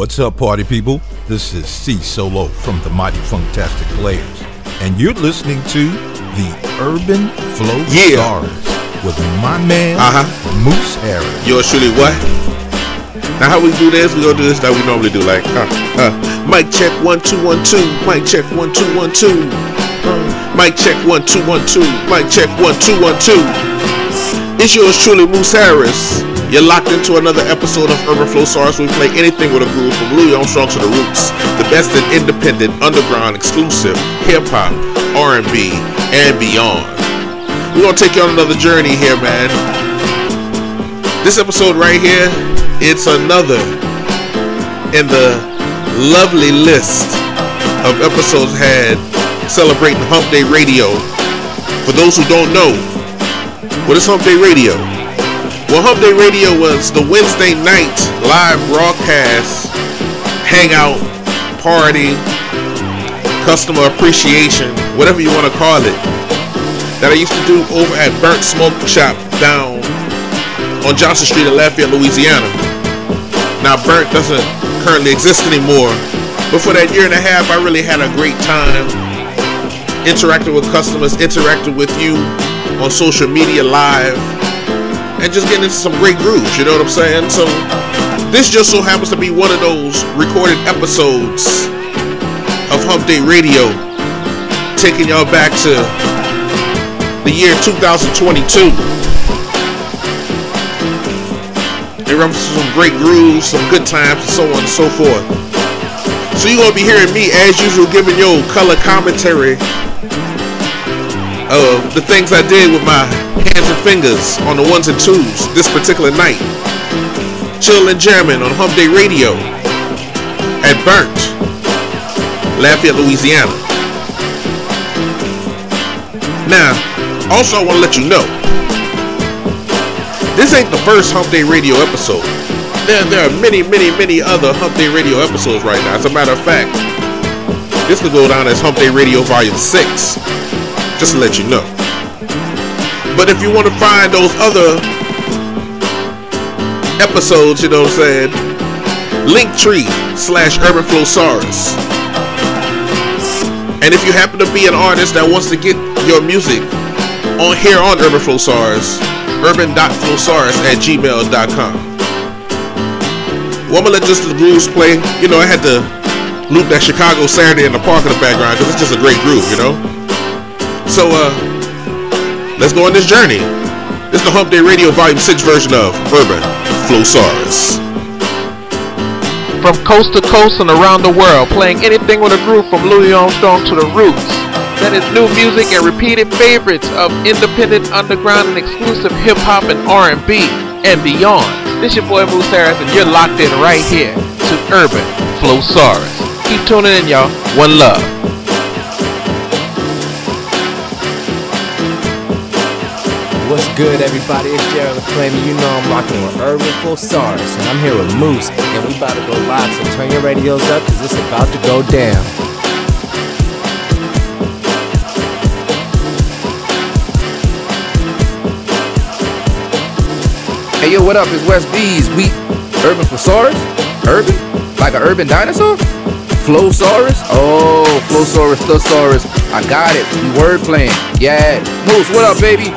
What's up, party people? This is C Solo from the Mighty Funktastic Players, and you're listening to the Urban Flow Yeah. Stars with my man Uh-huh. Moose Harris. Yours truly, what? Now how we do this? We gonna do this that we normally do, like, uh, uh, mic check one two one two, mic check one two one two, uh, mic check one two one two, mic check one two one two. It's yours truly, Moose Harris. You're locked into another episode of Urban Flosarus. We play anything with a groove from Louis Armstrong to the Roots, the best in independent, underground, exclusive, hip hop, R&B, and beyond. We're gonna take you on another journey here, man. This episode right here, it's another in the lovely list of episodes had celebrating Hump Day Radio. For those who don't know, what is Hump Day Radio? Well, Hump Day Radio was the Wednesday night live broadcast, hangout, party, customer appreciation, whatever you want to call it, that I used to do over at Burnt Smoke Shop down on Johnson Street in Lafayette, Louisiana. Now, Burnt doesn't currently exist anymore, but for that year and a half, I really had a great time interacting with customers, interacting with you on social media live, and just getting into some great grooves. You know what I'm saying? So, this just so happens to be one of those recorded episodes of Hump Day Radio, taking y'all back to the year 2022. They run some great grooves, some good times, and so on and so forth. So you're gonna be hearing me as usual giving your color commentary of the things I did with my hands and fingers on the ones and twos this particular night. Chill and jamming on Hump Day Radio at Burnt, Lafayette, Louisiana. Now, also I want to let you know, this ain't the first Hump Day Radio episode. There, there are many, many, many other Hump Day Radio episodes right now. As a matter of fact, this could go down as Hump Day Radio Volume 6, just to let you know. But if you want to find those other episodes, you know what I'm saying, Linktree slash Urban Flosarus. And if you happen to be an artist that wants to get your music on here on Urban Flow SARS, urban.flosarus at gmail.com. Well, I'm gonna let just the blues play. You know, I had to loop that Chicago Saturday in the park in the background because it's just a great groove, you know? So, uh, let's go on this journey. This is the Hump Day Radio Volume 6 version of Urban Flosarus. From coast to coast and around the world, playing anything with a groove from Louis Armstrong to the Roots. That is new music and repeated favorites of independent, underground, and exclusive hip hop and R&B and beyond. This your boy Moose Harris, and you're locked in right here to Urban Flosarus. Keep tuning in, y'all. One love. What's good, everybody? It's Jared LaFlame, you know I'm rocking with Urban SARS, and I'm here with Moose, and we about to go live, so turn your radios up, because it's about to go down. Hey yo, what up? It's West Bees. We Urban Flosaurus? Urban? Like an urban dinosaur? Flosaurus? Oh, Flosaurus, Thesaurus. I got it. Word playing. Yeah. Moose, what up, baby?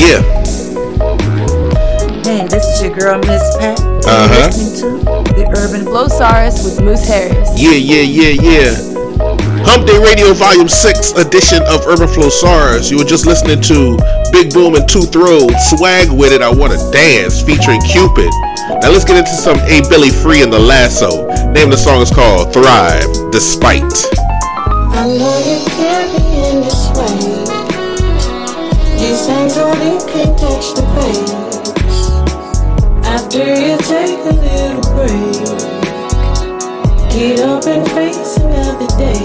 Yeah, Hey, this is your girl, Miss Pat. Uh huh. Listening to the Urban Flow. Flowsaurus with Moose Harris. Yeah, yeah, yeah, yeah. Hump Day Radio Volume 6 edition of Urban Flosarus. You were just listening to Big Boom and 2Throwed, Swag With It, I Wanna Dance, featuring Cupid. Now let's get into some A Billi Free and the Lasso. Name of the song is called Thrive Despite. Only can touch the base. After you take a little break, get up and face another day.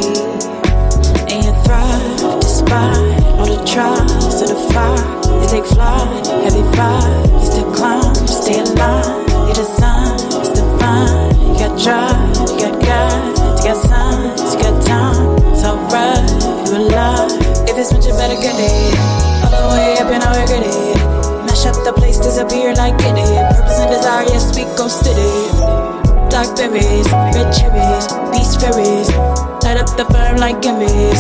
And you thrive despite all the trials of the fire. You take flight, heavy you still climb, stay alive. You're the sign, it's divine. You got drive, you got guide, you got signs, you got time. It's alright, you alive. If it's meant, you better get it. The way up and I will get it. Mash up the place, disappear like it. Purpose and desire, yes, we go steady. Dark berries, red cherries, beast fairies. Light up the firm like gimmies.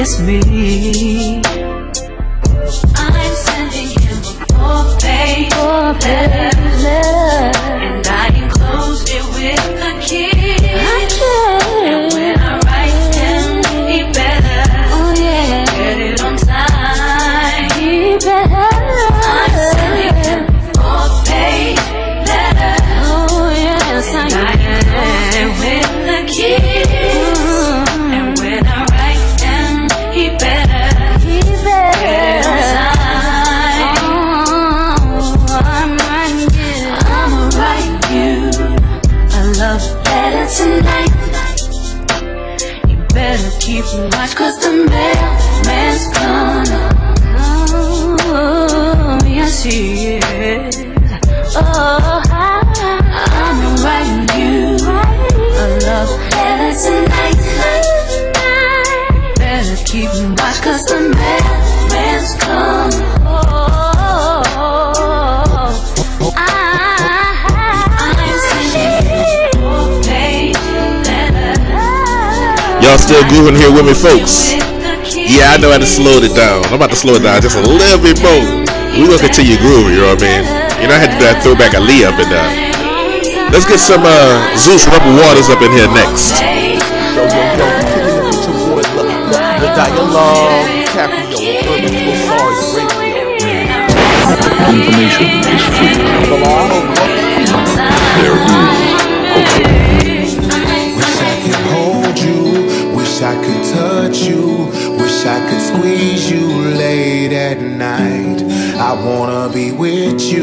Kiss me. Still grooving here with me, folks? Yeah, I know how to slow it down. I'm about to slow it down just a little bit more. We gonna continue grooving, you know what I mean? You know, I had to do that throwback a Lee up and down. Let's get some uh, Zeus Rebel Waters up in here next. Yo, yo, yo, continue to your boy the, the, the dialogue, Caprio, Urban Pulsars Radio. Information is free. Be you,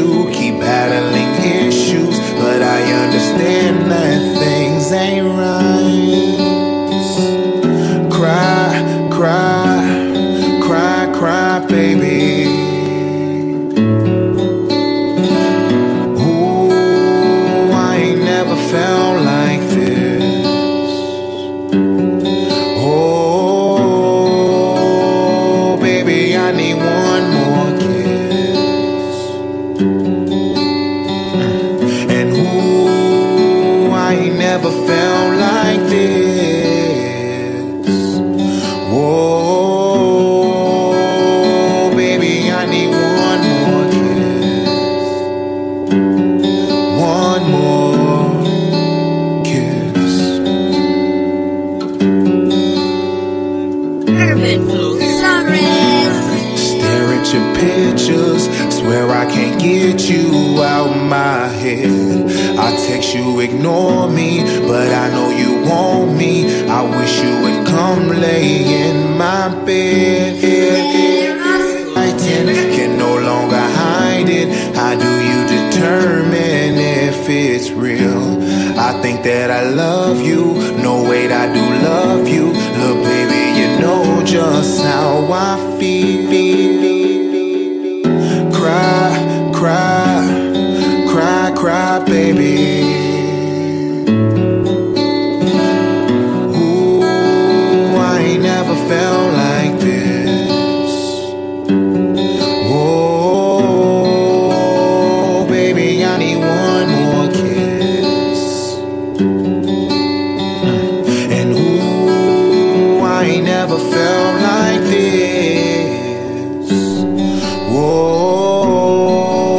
never felt like this. Whoa,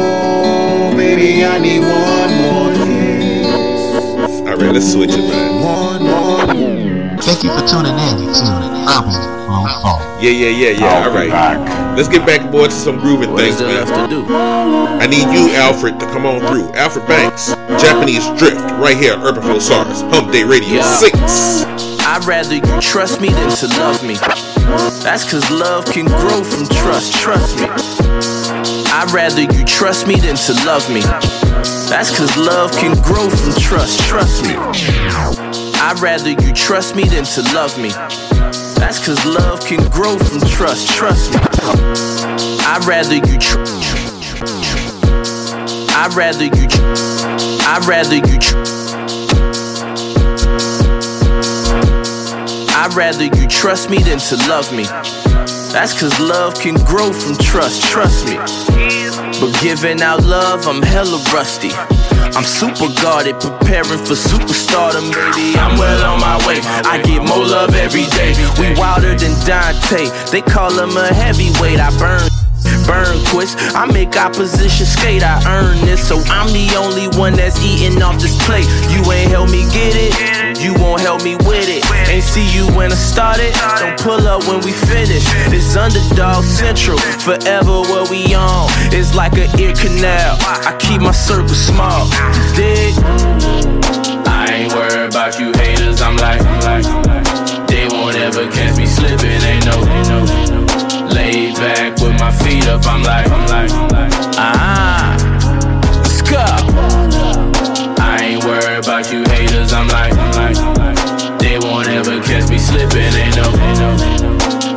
baby, I need one more kiss. All right, let's switch it, man. One more. Thank you for tuning in to Urban Flow Fall. Yeah, yeah, yeah, yeah. All right. Let's get back aboard to some grooving What is things, man. left to do? I need you, Alfred, to come on through. Alfred Banks, Japanese Drift, right here, at Urban Flosarus, Hump Day Radio Yeah. 6. I'd rather you trust me than to love me. That's cause love can grow from trust, trust me. I'd rather you trust me than to love me. That's cause love can grow from trust, trust me. I'd rather you trust me than to love me. That's cause love can grow from trust, trust me. I'd rather you tr- I'd rather you tr- I'd rather you tr- I'd rather you trust me than to love me. That's cause love can grow from trust, trust me. But giving out love, I'm hella rusty. I'm super guarded, preparing for superstardom, baby. I'm well on my way. I get more love every day. We wilder than Dante. They call him a heavyweight. I burn burn quits. I make opposition skate, I earn this. So I'm the only one that's eating off this plate. You ain't help me get it, you won't help me with it. Ain't see you when I started, don't pull up when we finish. It's underdog central, forever what we on. It's like an ear canal. I keep my circle small. Dig? I ain't worried about you haters, I'm like, I'm like, they won't ever catch me slipping, ain't no, ain't no. Laid back with my feet up, I'm like, I'm like, ah, let's go. I ain't worried about you haters, I'm like, I'm like, won't ever catch me slipping, ain't no.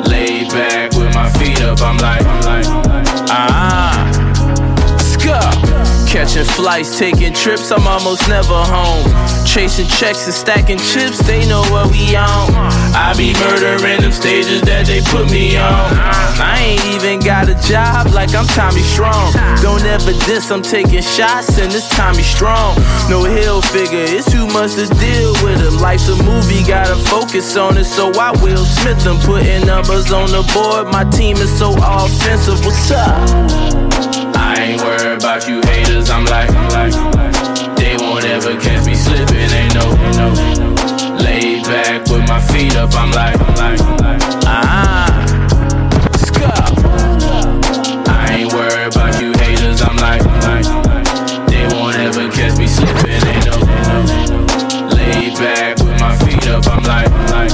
Laid back with my feet up, I'm like, I'm like, Catching flights, taking trips, I'm almost never home. Chasing checks and stacking chips, they know what we on. I be murdering them stages that they put me on. I ain't even got a job like I'm Tommy Strong. Don't ever diss, I'm taking shots and it's Tommy Strong. No hill figure, it's too much to deal with him. Life's a movie, gotta focus on it, so I will Smith them. Putting numbers on the board, my team is so offensive. What's up? I ain't worried about you haters, I'm like, I'm like, they won't ever catch me slipping, ain't no, ain't no. Laid back with my feet up, I'm like, I'm like, ah, let's go. I ain't worried about you haters, I'm like, I'm like, they won't ever catch me slipping, ain't no, no. Laid back with my feet up, I'm like, I'm like,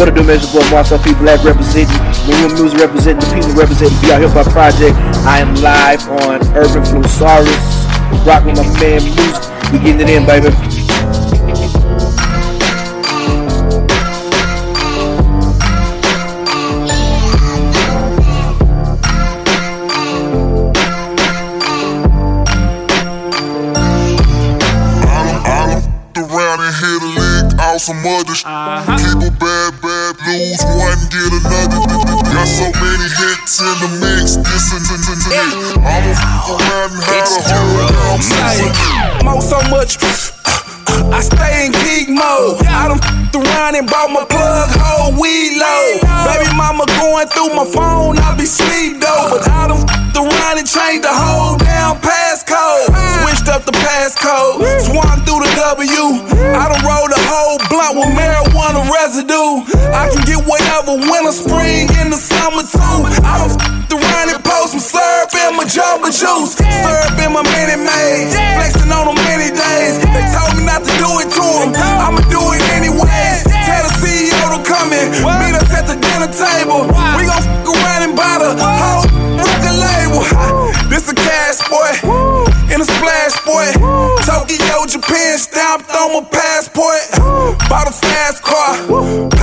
What a do, Mr. Boy Marcel P. Black representing, New Music representing, the people representing Be Out Hip Hop Project. I am live on Urban Flosarus, rocking my man Moose. We getting it in, baby. around and hit a lick out some other sh- uh-huh. Keep a bad, hits in the mix, this and and and hit. I'ma f around and have a whole damn Mo so much. I stay in geek mode. I done f***ed around and bought my plug hole weed low. Baby mama going through my phone, I be sleep though. But I done f***ed around and changed the whole damn passcode. Switched up the passcode, swung through the W. I done rolled a whole blunt with marijuana residue. I can get whatever winter, spring, in the summer too. I done f***ed around and some syrup in my jumbo juice. Syrup in my mini maze. Flexing on them many days. They told me not to do it to them. I'ma do it anyways. Tell the CEO to come in. Meet us at the dinner table. We gon' f around and buy the whole record label. This a cash boy. In a splash boy. Tokyo, Japan stamped on my passport. Bought a fast car.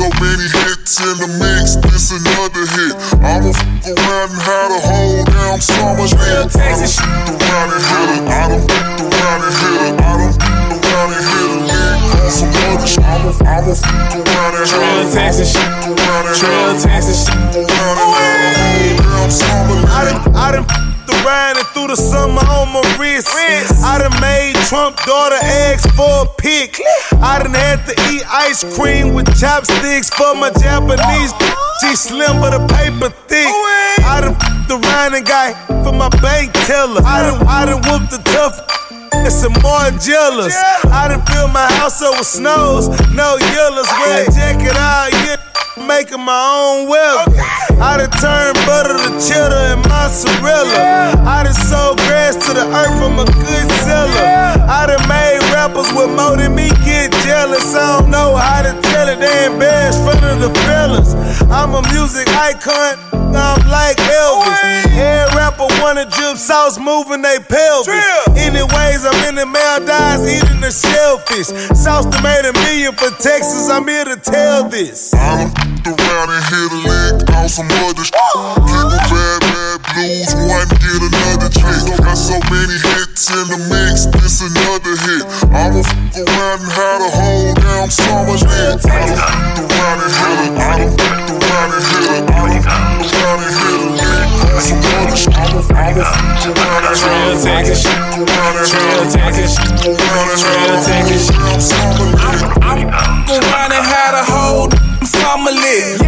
So many hits in the mix, this another hit. I'ma f around and have a whole damn summer lit. I done f around and hit a, I done f around and hit a, I done f around and hit a lick on some other sh- I'ma I'ma f around and hit a, Texas shit. around and Trail Texas shit. around and have a whole damn summer lit. I done, I done f***ed around the summer on my wrist. I done made Trump daughter eggs for a pick. I done had to eat ice cream with chopsticks for my Japanese. She slim but a paper thick. Oh, I done f***ed around and got for my bank teller. I done, I done whooped the tough and some more jealous. I done filled my house up with snows, no yellows. Wear a jacket all year, making my own weather. I done turned butter to cheddar and mozzarella. I done sold grass to the earth, I'm a good seller. I done made rappers with more than me get jealous. I don't know how to tell it, they embarrassed in front of the fellas. I'm a music icon, I'm like Elvis. Every rapper wanna drip sauce, moving they pelvis. Anyways, I'm in the Maldives eating the shellfish. Sauce that made a million for Texas, I'm here to tell this. I done f around and hit a lick out some other sh- Keep a bad, bad blues, one, get another Got so many hits in the mix, this another hit. I'ma fuck around and have a whole damn so much hit. I don't fuck around and hit her. I don't fuck around and hit her. I don't fuck around and hit her. I don't fuck around and hit her. I'm gonna I and a whole summer.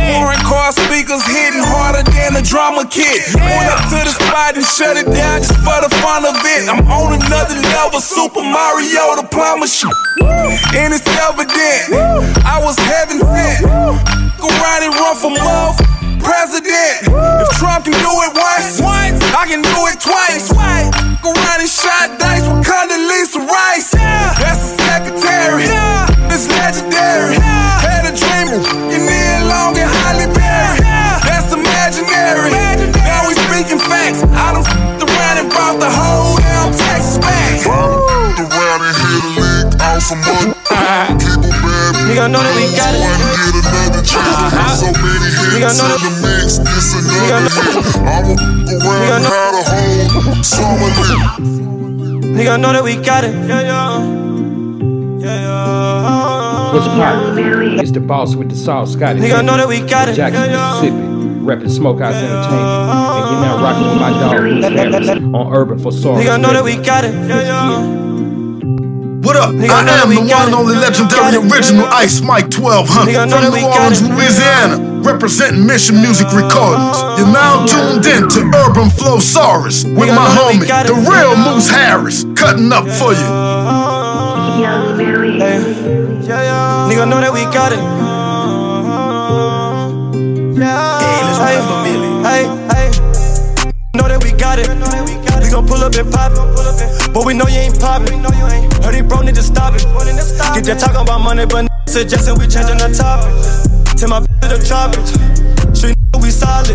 Car speakers hitting harder than a drama kit. Went up to the spot and shut it down just for the fun of it. I'm on another level, Super Mario the plumber shit. And it's evident I was heaven sent. Go around and run for love. President, if Trump can do it once, once I can do it twice. Go around and shot dice with Condoleezza Rice. That's the secretary. It's legendary. Had a dream, lick out some money. Keep a Nigga know that we got it. Get another chance. Uh-huh. Got so many hits in the mix. This another hit. I'ma f- around, had a whole summer lit. Nigga know that we got it. Yeah, yeah. Yeah, yeah. What's poppin'? It's the boss with the sauce, Scotty. Nigga know that we got it. Jackson, Yeah, yeah. Mississippi. Reppin' Smokehouse Entertainment. And you're now rocking with my dog, Moose Harris, on Urban for Sorrow. Nigga know that we got it. Yeah, yeah. What up? Nigga, I am the one and only legendary original Ice Mike 1200 Nigga, from that we New Orleans. Louisiana, representing Mission Music Recordings. You're now tuned in to Urban Flosarus with Nigga, my know that we homie, the real Moose Harris, cutting up for you. Hey, Nigga know that we got it. Hey, hey, hey. We got it. We gon' pull up and pop it. But we know you ain't poppin'. Heard he bro need to stop it. Get that talking about money, but suggesting we changing the topic. Tell my to the tropics. She we solid.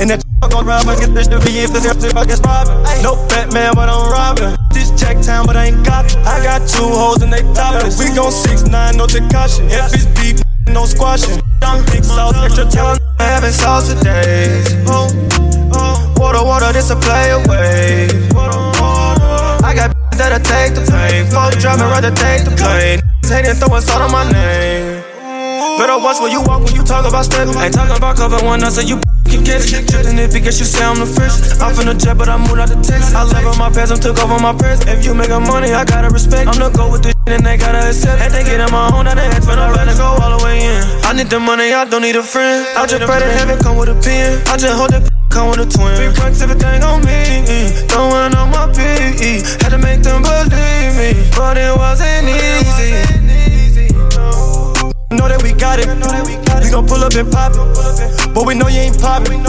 And that gon' rob and get this to be if this if I get robbing. No Batman, but I'm robbing. This check town, but I ain't got it. I got two hoes and they topless. We gon' six nine, no Takashi. If it's beef, no squashing. I'm big sauce, extra talent. Having sauce today. Oh. Water, water, this a play away. I got that'll take the pain. Fuck driving, rather take the plane. Hating, throwing salt on my name. Better watch where you walk when you talk about stepping. Ain't talking about cover one, I say you can get it. And if it gets you say I'm the fish. I'm the jet, but I moved out the text. I love on my pants, I took over my press. If you making money, I gotta respect. I'm the go with the shit and they gotta accept. And they get on my own, now they ask when I rather go all the way in. I need the money, I don't need a friend. I just pray to heaven come with a pen. I just hold that come with a twin. Big rocks, everything on me. Throwing on my PE. Had to make them believe me, but it wasn't easy. Know that we got it. We gon' pull up and pop it. But we know you ain't poppin'.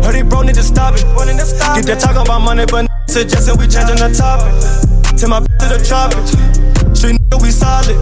Heard he bro need to stop it. Get that talk about money, but suggesting we changing the topic. Tell my to the tropics. Street nigga, we solid.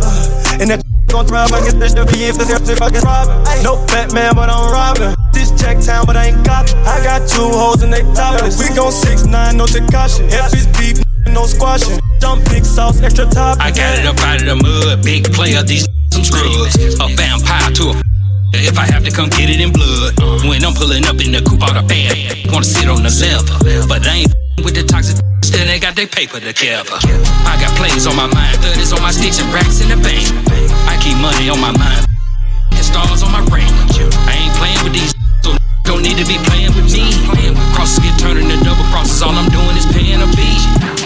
And that gon' thrive. I get this to be if this if I get robbing. No Batman, but I'm robbing. This check town, but I ain't got it. I got two hoes and they topless. We gon' six nine, no Takashi. If it's beef, no squashing. Dump big sauce, extra top. I got it up out of the mud, big player, these some scrubs. A vampire to a if I have to come get it in blood. When I'm pulling up in the coupe out of bed, wanna sit on the leather. But I ain't with the toxic, still they got their paper together. I got plays on my mind, 30s on my sticks and racks in the bank. I keep money on my mind and stars on my range. I ain't playing with these, don't need to be playing with me. Crosses get turned into double crosses, all I'm doing is paying a fee.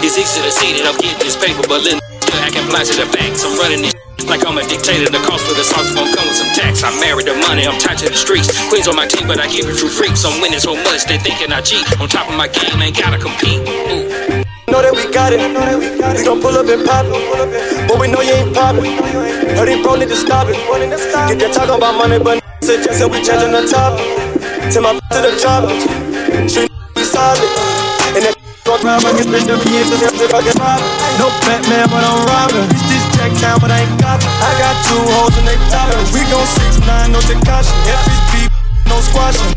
It's easy to see that I'm getting this paper, but still acting blind to the facts. I'm running this like I'm a dictator. The cost for the sauce gon' come with some tax. I'm married to money, I'm tied to the streets. Queens on my team, but I keep it through freaks. I'm winning so much, they thinking I cheat. On top of my game, ain't gotta compete. Ooh. Know that we got it. We gon' pull up and pop it. But we know you ain't poppin'. Heard he bro need to stop it. Get that talking about money, but suggesting we the topic. Tell my to the we solid. And that get bitch to if I get. No Batman, but I'm robbing. This town, but I ain't got. I got two hoes and they topless. We gon' six nine, no Takashi. Beef, no squashing.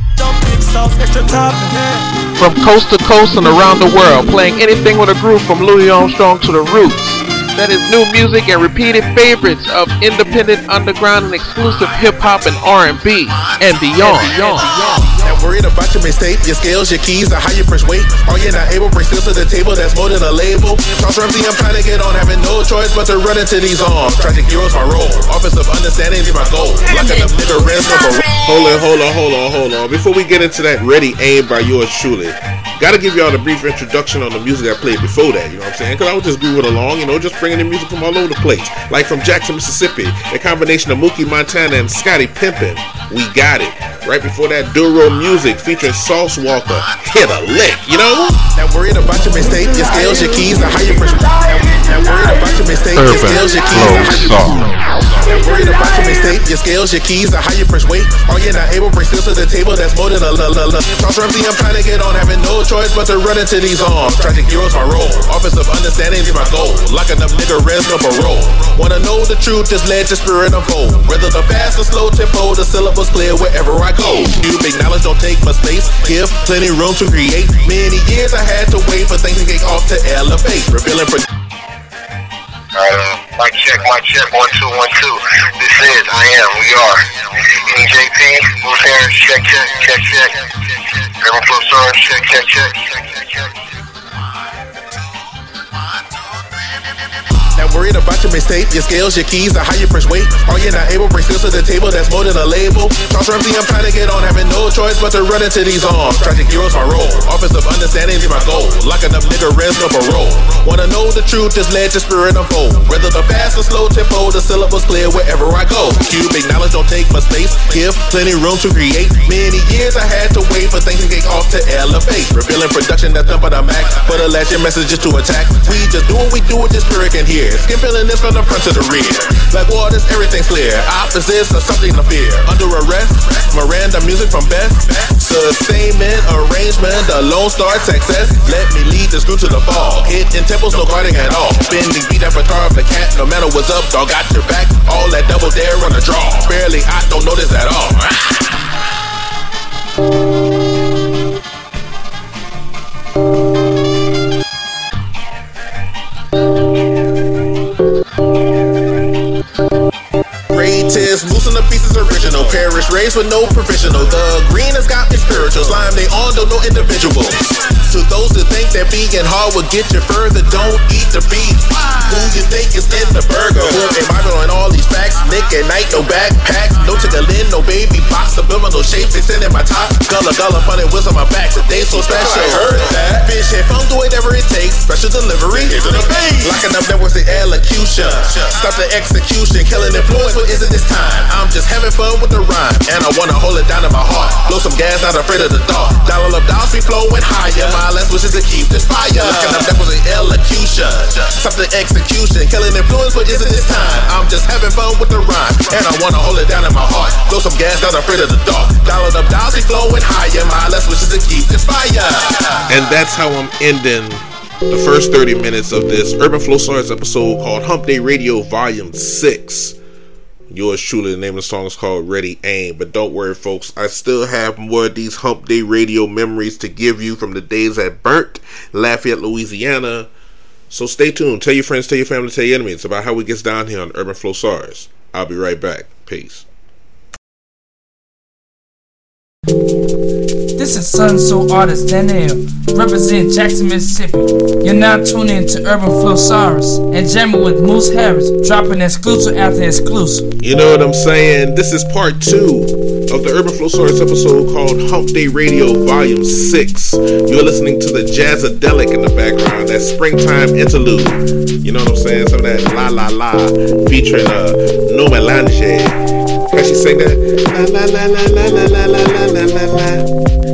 From coast to coast and around the world, playing anything with a groove from Louis Armstrong to the Roots. That is new music and repeated favorites of independent, underground, and exclusive hip hop and R&B and beyond. Not worried about your mistake, your scales, your keys, or how you press weight. Are you not able to bring skills to the table that's more than a label? Charles Ramsey, I'm trying to get on, having no choice but to run into these arms. Tragic heroes, my role. Office of understanding is my goal. Locking up nigga ransom for. Hold on, hold on, hold on, hold on. Before we get into that, ready aim by yours truly. Gotta give y'all the brief introduction on the music I played before that, you know what I'm saying? Because I was just grooving along, you know, just bringing the music from all over the place. Like from Jackson, Mississippi, a combination of Mookey Montana and Scottie Pimpen. We got it. Right before that, Dorrough Music featuring Sauce Walka. Hit a lick, you know? Not worried about your mistake, your scales, your keys, or how you push. Not worried about your mistake, your scales, your keys, you worried about your mistake, your scales, your keys, or how you push weight. Or you're not able to bring skills to the table that's more than a la la la. Cross Ramsey, I'm trying to get on, having no choice but to run into these arms. Tragic heroes, my role. Office of understanding is my goal. Locking up nigga res no parole. Wanna know the truth, just let your spirit unfold. Whether the fast or slow tempo, the syllabus clear wherever I go. You big knowledge, don't take my space. Give plenty room to create. Many years I had to wait for things to get off to elevate. Revealing. Uh, mic check, mic check, one, two, one, two. This is, I am, we are. EJP, Moose Harris, check, check, check, check. Urban Flosarus, check, check, check. Not worried about your mistake, your scales, your keys, the how you push weight. Or you're not able to bring skills to the table that's more than a label. Cross Ramsey, I'm trying to get on, having no choice but to run into these arms. Tragic heroes, my role. Office of understanding is my goal. Locking up nigga res no parole. Wanna know the truth, just let your spirit unfold. Whether the fast or slow tempo, the syllables clear wherever I go. Cubic knowledge don't take my space. Give plenty room to create. Many years I had to wait for things to get off to elevate. Revealing production that's done by the Mac. For the legend messages to attack. We just do what we do with this spirit in here. Skin feeling this from the front to the rear. Like waters, everything's clear. Opposites are something to fear. Under arrest, Miranda music from Best. Sustainment, arrangement, the Lone Star Texas. Let me lead this group to the fall. Hitting temples, no guarding at all. Bending beat a car of the cat. No matter what's up, dog got your back. All that double dare on the draw. Barely, I don't notice at all. test loosen the pieces original. Parish raised with no professional. The green has got me spiritual. Slime they on, don't know individual. To those that think that being hard will get you further, don't eat the beef. Who you think is in the burger? Who am I on all these facts? Nick at night, no backpack, no tickling, no baby box, subliminal shapes extending my top. Gullah gullah, funny wheels on my back. Today so special. I heard that. Fish head phone, do whatever it takes. Special delivery. Into the face. Locking up networks, the elocution. Stop the execution. Killing influence, what is it this time? I'm just having fun with the rhyme. And I wanna hold it down in my heart. Blow some gas, not afraid of the dark. Dial up dials, be flowing higher. My last wish is to keep this fire. Looking up networks, the elocution. Stop the execution. Killing influence, what is it this time? I'm just having fun with the rhyme. And I wanna hold it down in my heart. Blow some gas, not afraid of the dark. Dial up dials, be flowing higher. My last wish is to keep this fire. And that's how I'm ending the first 30 minutes of this Urban Flosarus episode called Hump Day Radio Volume 6. Yours truly, the name of the song is called Ready Aim. But don't worry, folks, I still have more of these Hump Day Radio memories to give you from the days at Burnt, Lafayette, Louisiana. So stay tuned. Tell your friends, tell your family, tell your enemies about how it gets down here on Urban Flosarus. I'll be right back. Peace. This is Sun Soul artist Daniel, represent Jackson, Mississippi. You're now tuning to Urban Flosarus and jamming with Moose Harris, dropping exclusive after exclusive. You know what I'm saying? This is part two of the Urban Flosarus episode called Hump Day Radio Volume 6. You're listening to the Jazzadelic in the background, that springtime interlude. You know what I'm saying? Some of that La La La featuring uh, Nomálangè. Can she sing that? La la la la la la la la la la la.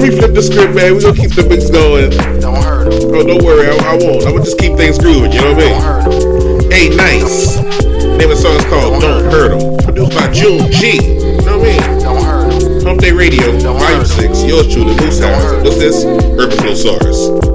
Let me flip the script, man. We're gonna keep the beats going. Don't hurt him. Oh, don't worry, I, I won't. I'm gonna just keep things grooving, you know what I mean? A-Nice. Name of the song is called Don't, don't Hurt Him. Produced by June G. You know what I mean? Don't hurt him. Hump Day Radio, Volume 6, yours truly, Moose Harris. What's this? Urban Flosarus.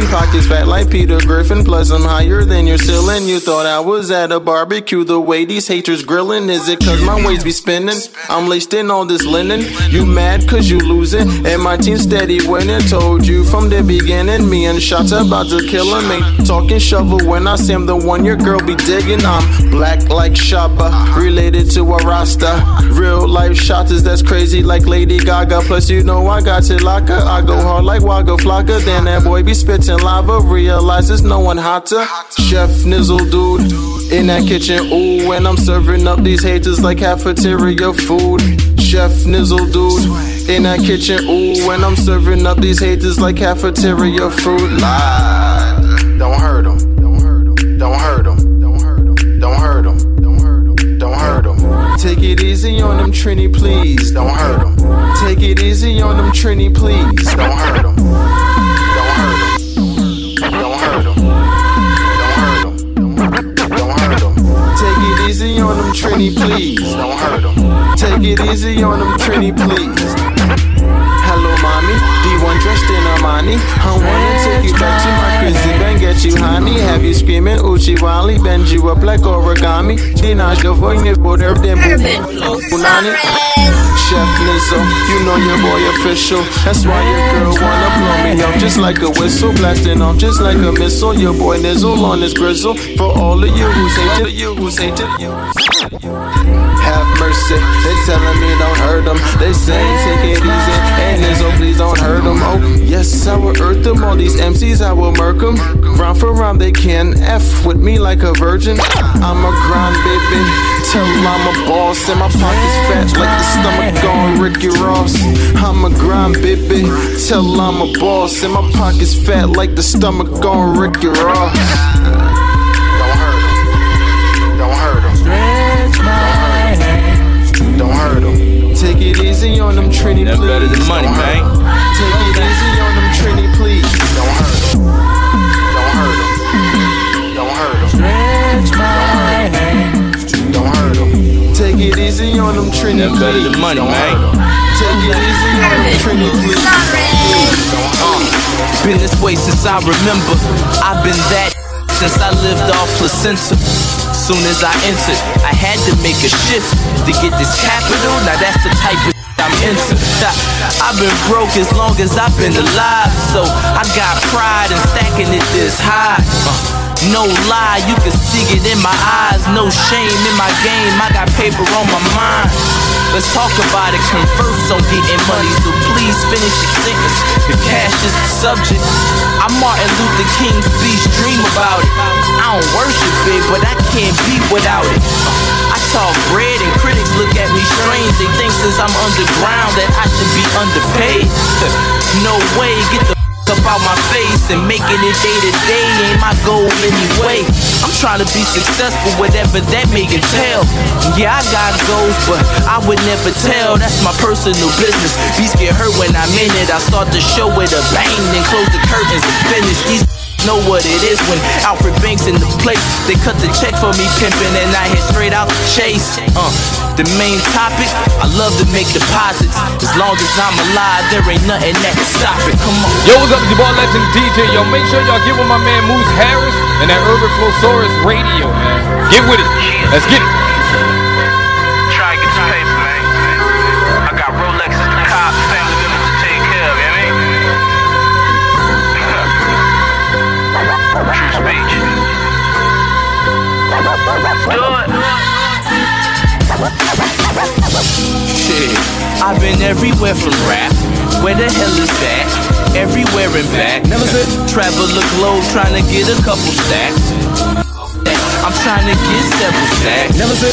In the Pockets fat like Peter Griffin, plus I'm higher than your ceiling. You thought I was at a barbecue. The way these haters grilling, is it cause my waist be spinning? I'm laced in all this linen. You mad cause you losing, and my team steady winning. Told you from the beginning, me and shots about to kill him. Ain't talking shovel when I say I'm the one your girl be digging. I'm black like Shabba, related to a Rasta. Real life shotters that's crazy like Lady Gaga. Plus, you know I got locker. I go hard like Waka Flocka. Then that boy be spitting lava. But realizes no one hotter. Chef Nizzle dude in that kitchen. Ooh, and I'm serving up these haters like cafeteria food. Chef Nizzle dude in that kitchen. Ooh, and I'm serving up these haters like cafeteria food. Don't hurt 'em. Don't hurt 'em. Don't hurt 'em. Don't hurt 'em. Don't hurt 'em. Don't hurt 'em. Don't hurt 'em. Take it easy on them Trini, please. Don't hurt 'em. Take it easy on them Trini, please. Don't hurt 'em. It easy on them Trini, please. Don't hurt them. Take it easy on them Trini, please. Hello, mommy. D1 dressed in Armani. I wanna take you back to my crib and get you honey. Have you screaming Uchi Wally? Bend you up like origami. Dinaj your voice, put her them Punani. Chef Lizzo, you know your boy official. That's why your girl wanna blow me up just like a whistle, blasting off just like a missile. Your boy Nizzle on his grizzle. For all of you who's hated, you who's hated, you. Mercy, they telling me don't hurt them. They say take it easy, and Nizzle please don't hurt them. Oh yes, I will earth them. All these MCs I will murk them. Round for round they can F with me like a virgin. I'm a grind baby. Tell I'm a boss and my pockets fat like the stomach on Ricky Ross. I'm a grind baby. Tell I'm a boss and my pockets fat like the stomach on Ricky Ross. Easy on them Trini, please. better than money, Don't hurt man. 'em. Take it easy on them Trini, please. Don't hurt 'em. Don't hurt 'em. Don't hurt 'em. Stretch my hands. Don't hurt 'em. Take it easy on them Trini, That better please. than money, Don't man. hurt 'em. Take it easy on them Trini, please. Uh, been this way since I remember. I've been that since I lived off placenta. Soon as I entered, I had to make a shift to get this capital. Now that's the type of I've been broke as long as I've been alive, so I got pride in stacking it this high. Uh, no lie, you can see it in my eyes. No shame in my game, I got paper on my mind. Let's talk about it, converse on getting money, so please finish your sentence. If cash is the subject, I'm Martin Luther King's speech, dream about it. I don't worship it, but I can't be without it. I talk bread and critics look at me strange. They think since I'm underground that I should be underpaid. no way, get the up out my face and making it day to day ain't my goal anyway. I'm trying to be successful, whatever that may entail. Yeah, I got goals, but I would never tell. That's my personal business. Beats get hurt when I'm in it. I start the show with a bang, then close the curtains and finish. These know what it is when Alfred Banks in the place. They cut the check for me pimping and I hit straight out the chase. Uh, the main topic, I love to make deposits. As long as I'm alive, there ain't nothing that can stop it. Come on. Yo, what's up? It's your boy Legend DJ. Yo, make sure y'all get with my man Moose Harris and that Urban Flosarus radio, man. Get with it. Let's get it. Shit, I've been everywhere from rap. Where the hell is that? Everywhere and back. Never said travel a globe trying to get a couple stacks. I'm trying to get several stacks. Never said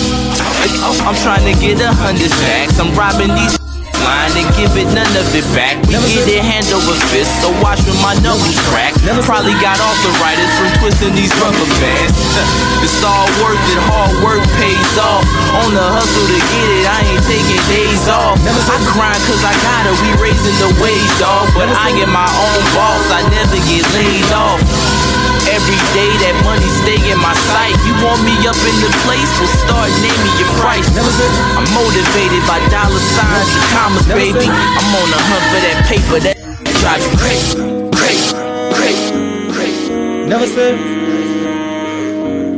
I'm trying to get a hundred stacks. I'm robbing these line and give it none of it back. We get it hand over fist, so watch when my knuckles crack. Never Probably got arthritis from twisting these rubber bands. it's all worth it, hard work pays off. On the hustle to get it, I ain't taking days off. I grind cause I gotta, we raising the wage, dog. But I am my own boss, I never get laid off. Every day that money stay in my sight. You want me up in the place? Well, start naming your price. I'm motivated by dollar signs and commas, baby. I'm on a hunt for that paper that drive you crazy, crazy, crazy, crazy. Never say,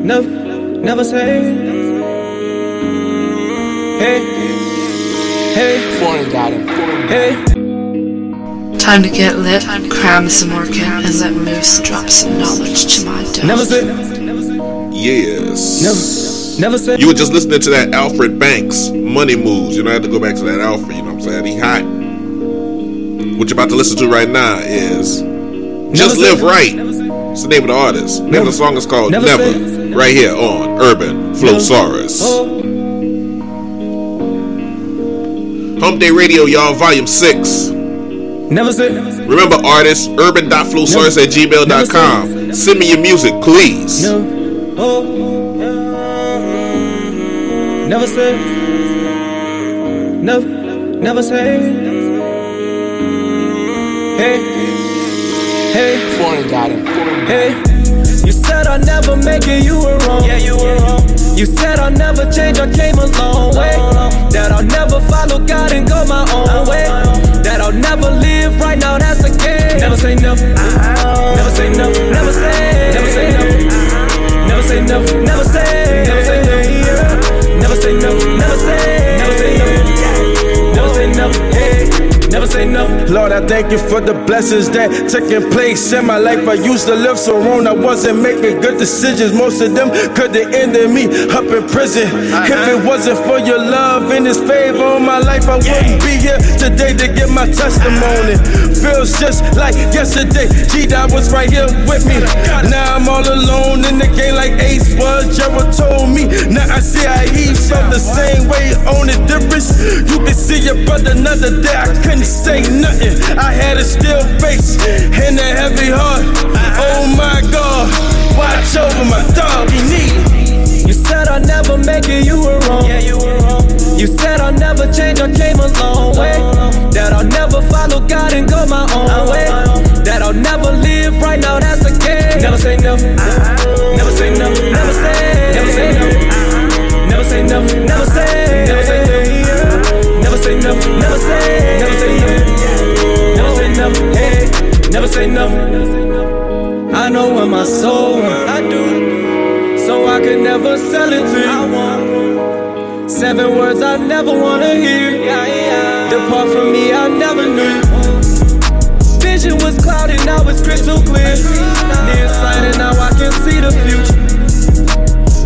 never, never say. Hey, hey, Foreign got him. hey. Time to get lit, cram some more in, and let Moose drop some knowledge to my dome. Never said. Yes. never, never said. You were just listening to that Alfred Banks Money Moves. You don't have to go back to that Alfred. You know what I'm saying? He hot. What you're about to listen to right now is Just Never Live Say. Right. It's the name of the artist. Name of the song is called Never Never. Say. Right here on Urban Flosarus. Oh, Hump Day Radio, y'all, volume 6. Never say. Remember, artists, urban.flosarus at gmail.com. Send me your music, please. No. Oh. Never say. Never, never say. Hey. Hey. Foreign got him. Hey. You said I'd never make it, you were wrong. Yeah, you were wrong. You said I'll never change, I came a long way. That I'll never follow God and go my own way. That I'll never live right now, that's the game. Never say no. Never say no. Never say. Never say no. Never say no. Never say. Never say no. Never say no. Never say. Never say no. Never say no. Never say no. Lord, I thank you for the blessings that taking place in my life. I used to live so wrong, I wasn't making good decisions. Most of them could have ended me up in prison. If it wasn't for your love and His favor my life, I wouldn't be here today to give my testimony. Feels just like yesterday. G Dot was right here with me. Now I'm all alone in the game like Ace was. Gerald told me. Now I see how he felt the same way. Only difference, you can see your brother another day. I couldn't say nothing. I had a still face and a heavy heart. Oh my God, watch over my dog. He need. You said I'll never make it, you were wrong. Yeah, you were wrong. You said I'll never change, I came a long way. That I'll never follow God and go my own way. That I'll never live right now, that's the game. Never say no. Never say no. Never say. Never say no. Never say no. Never say. Never say. Never say no. Never say. Never say no. Never say no. Hey. Never say no. I know where my soul. I do. So I could never sell it to you I want you. Seven words I never wanna hear. Depart from me, I never knew. Vision was clouded, now it's crystal clear. Nearsighted, now I can see the future.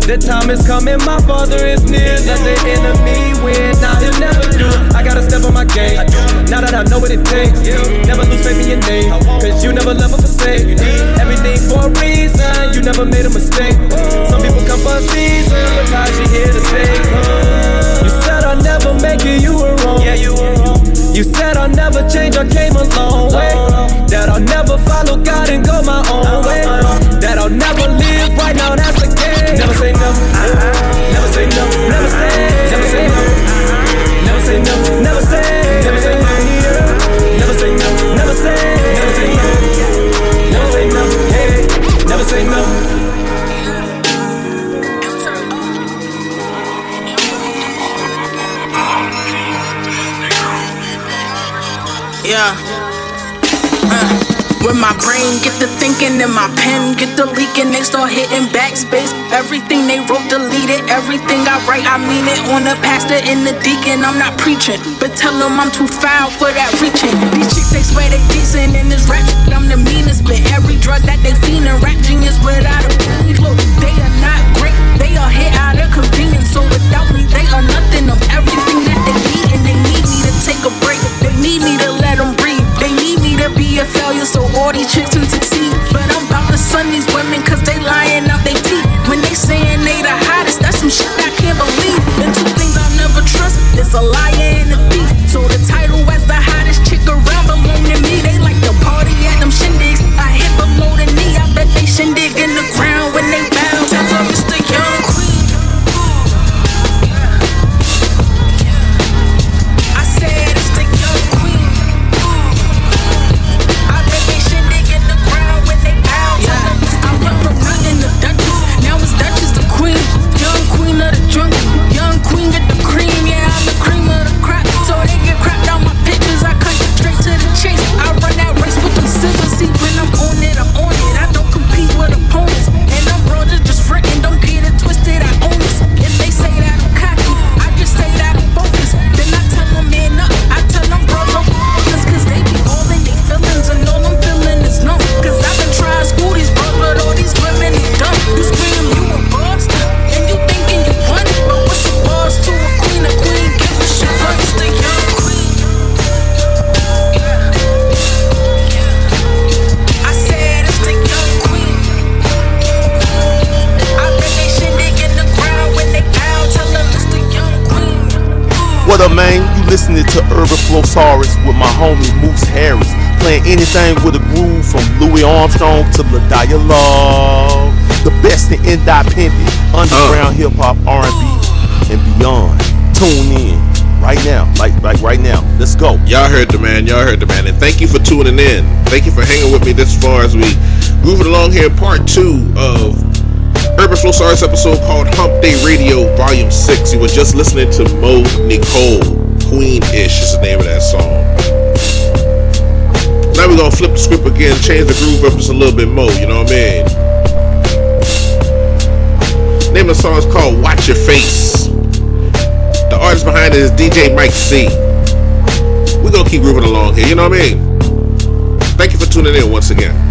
The time is coming, my father is near. Let the enemy win, now he'll never do. I gotta step on my game. Now that I know what it takes. Never lose faith in your name. Cause you never love or forsake. Everything for a reason, you never made a mistake. Some people come for a season, but you here to stay. You said I'll never make it, you were wrong. Yeah, you were wrong. You said I'll never change, I came a long way. That I'll never follow God and go my own way. That I'll never live right now, that's the game. Never say no. Never say no. Never say. When my brain get the thinking in my pen get the leaking, they start hitting backspace. Everything they wrote, deleted. Everything I write, I mean it. On the pastor and the deacon, I'm not preaching, but tell them I'm too foul for that reaching. These chicks they swear they decent in this rap. I'm the meanest, but every drug that they fiendin', rap genius without a look. They are not great, they are hit out of convenience. So without me, they are nothing. I'm everything that they need, and they need me to take a break. They need me to let them breathe. They need to be a failure so all these chicks can succeed. But I'm about to sun these women cause they lying out they teeth. When they saying they the hottest, that's some shit I can't believe. And two things I'll never trust is a liar and a thief. So the title as the hottest chick around belong to me. They like to party at them shindigs. I hit below the knee, I bet they shindig in the ground Armstrong to LaDaya Love. The best in independent, underground uh. hip hop, R&B, and beyond. Tune in right now, like like right now. Let's go. Y'all heard the man. Y'all heard the man. And thank you for tuning in. Thank you for hanging with me this far as we moving along here. Part two of Urban Flosarus episode called Hump Day Radio Volume Six. You were just listening to Mo Nicole. Queen Ish is the name of that song. Now we're gonna flip the script again, change the groove up just a little bit more. You know what I mean? Name of the song is called Watch Your Face. The artist behind it is DJ Mike C. We're gonna keep grooving along here, you know what I mean? Thank you for tuning in once again.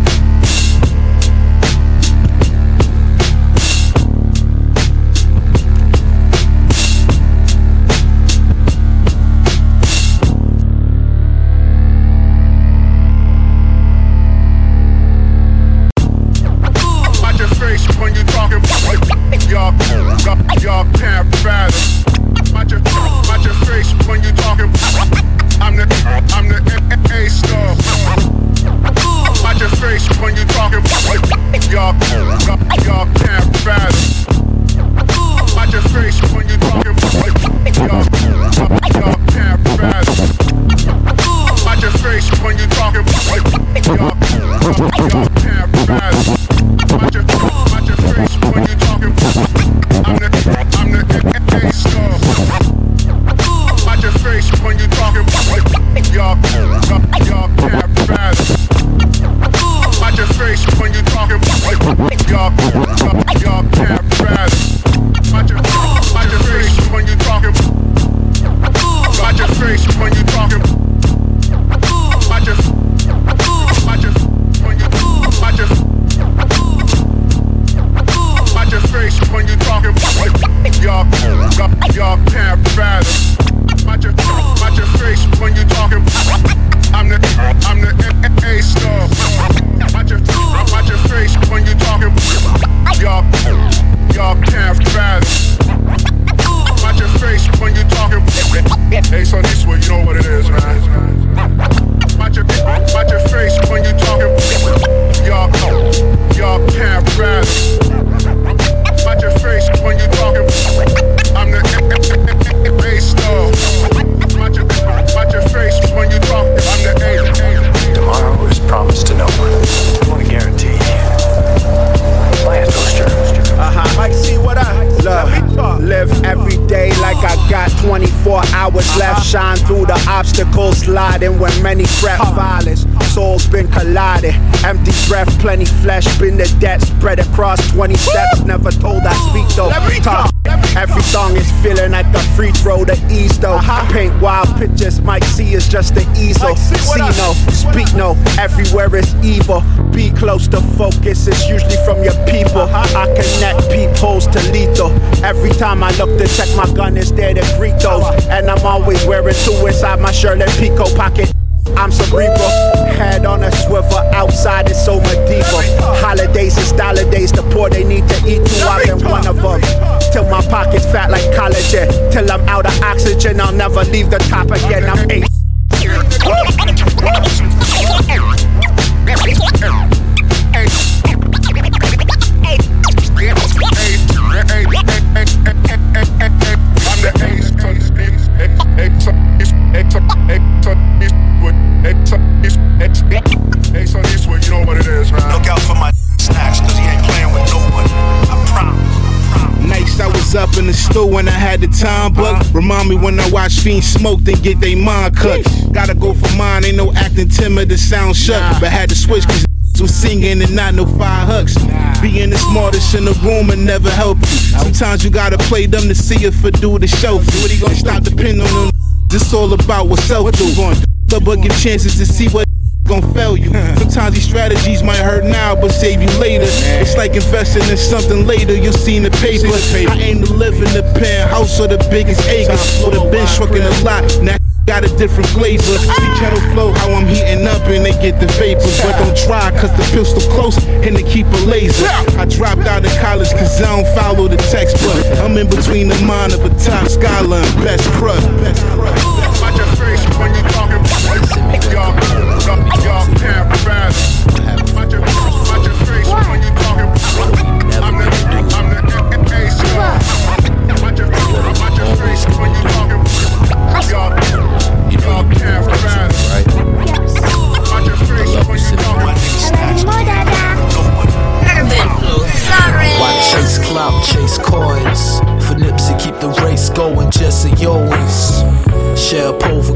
Obstacles, sliding when many fret violence. Souls been colliding. Empty breath, plenty flesh. Been the debt spread across 20 steps. Never told I speak though. Talk. Every song is feeling like a free throw to ease though. Paint wild pictures, Mike C is just the easel. See no, speak no, everywhere is evil. Be close to focus, it's usually from your people. I connect peepholes to lethal. Every time I look to check my gun, is there to greet those. And I'm always wearing two inside my shirt and Pico pocket. I'm cerebral, head on a swivel, outside is so medieval. Holidays and styler days, the poor they need to eat too. I've been one of them. Till my pockets fat like collagen. Till I'm out of oxygen, I'll never leave the top again. I'm eight. Was up in the store when I had the time, but remind me when I watch fiends smoke, then get they mind cut. Gotta go for mine, ain't no acting timid, the sound shut, but had to switch cause was singing and not no fire hucks. Being the smartest in the room and never help you. Sometimes you gotta play them to see if it do the show. for you. And stop depending on them. It's all about what self do. But give chances to see what gon' fail you. Sometimes these strategies might hurt now, but save you later. It's like investing in something later, you'll see in the paper. I aim to live in the penthouse or the biggest acres, or the bench trucking a lot. Now got a different flavor. See kettle flow, how I'm heating up and they get the vapors. But don't try, cause the pistol close and they keep a laser. I dropped out of college cause I don't follow the textbook. I'm in between the mind of a top scholar and best crud. Have ace. Watch your, watch your face when you talking. Y'all, clout, chase coins? For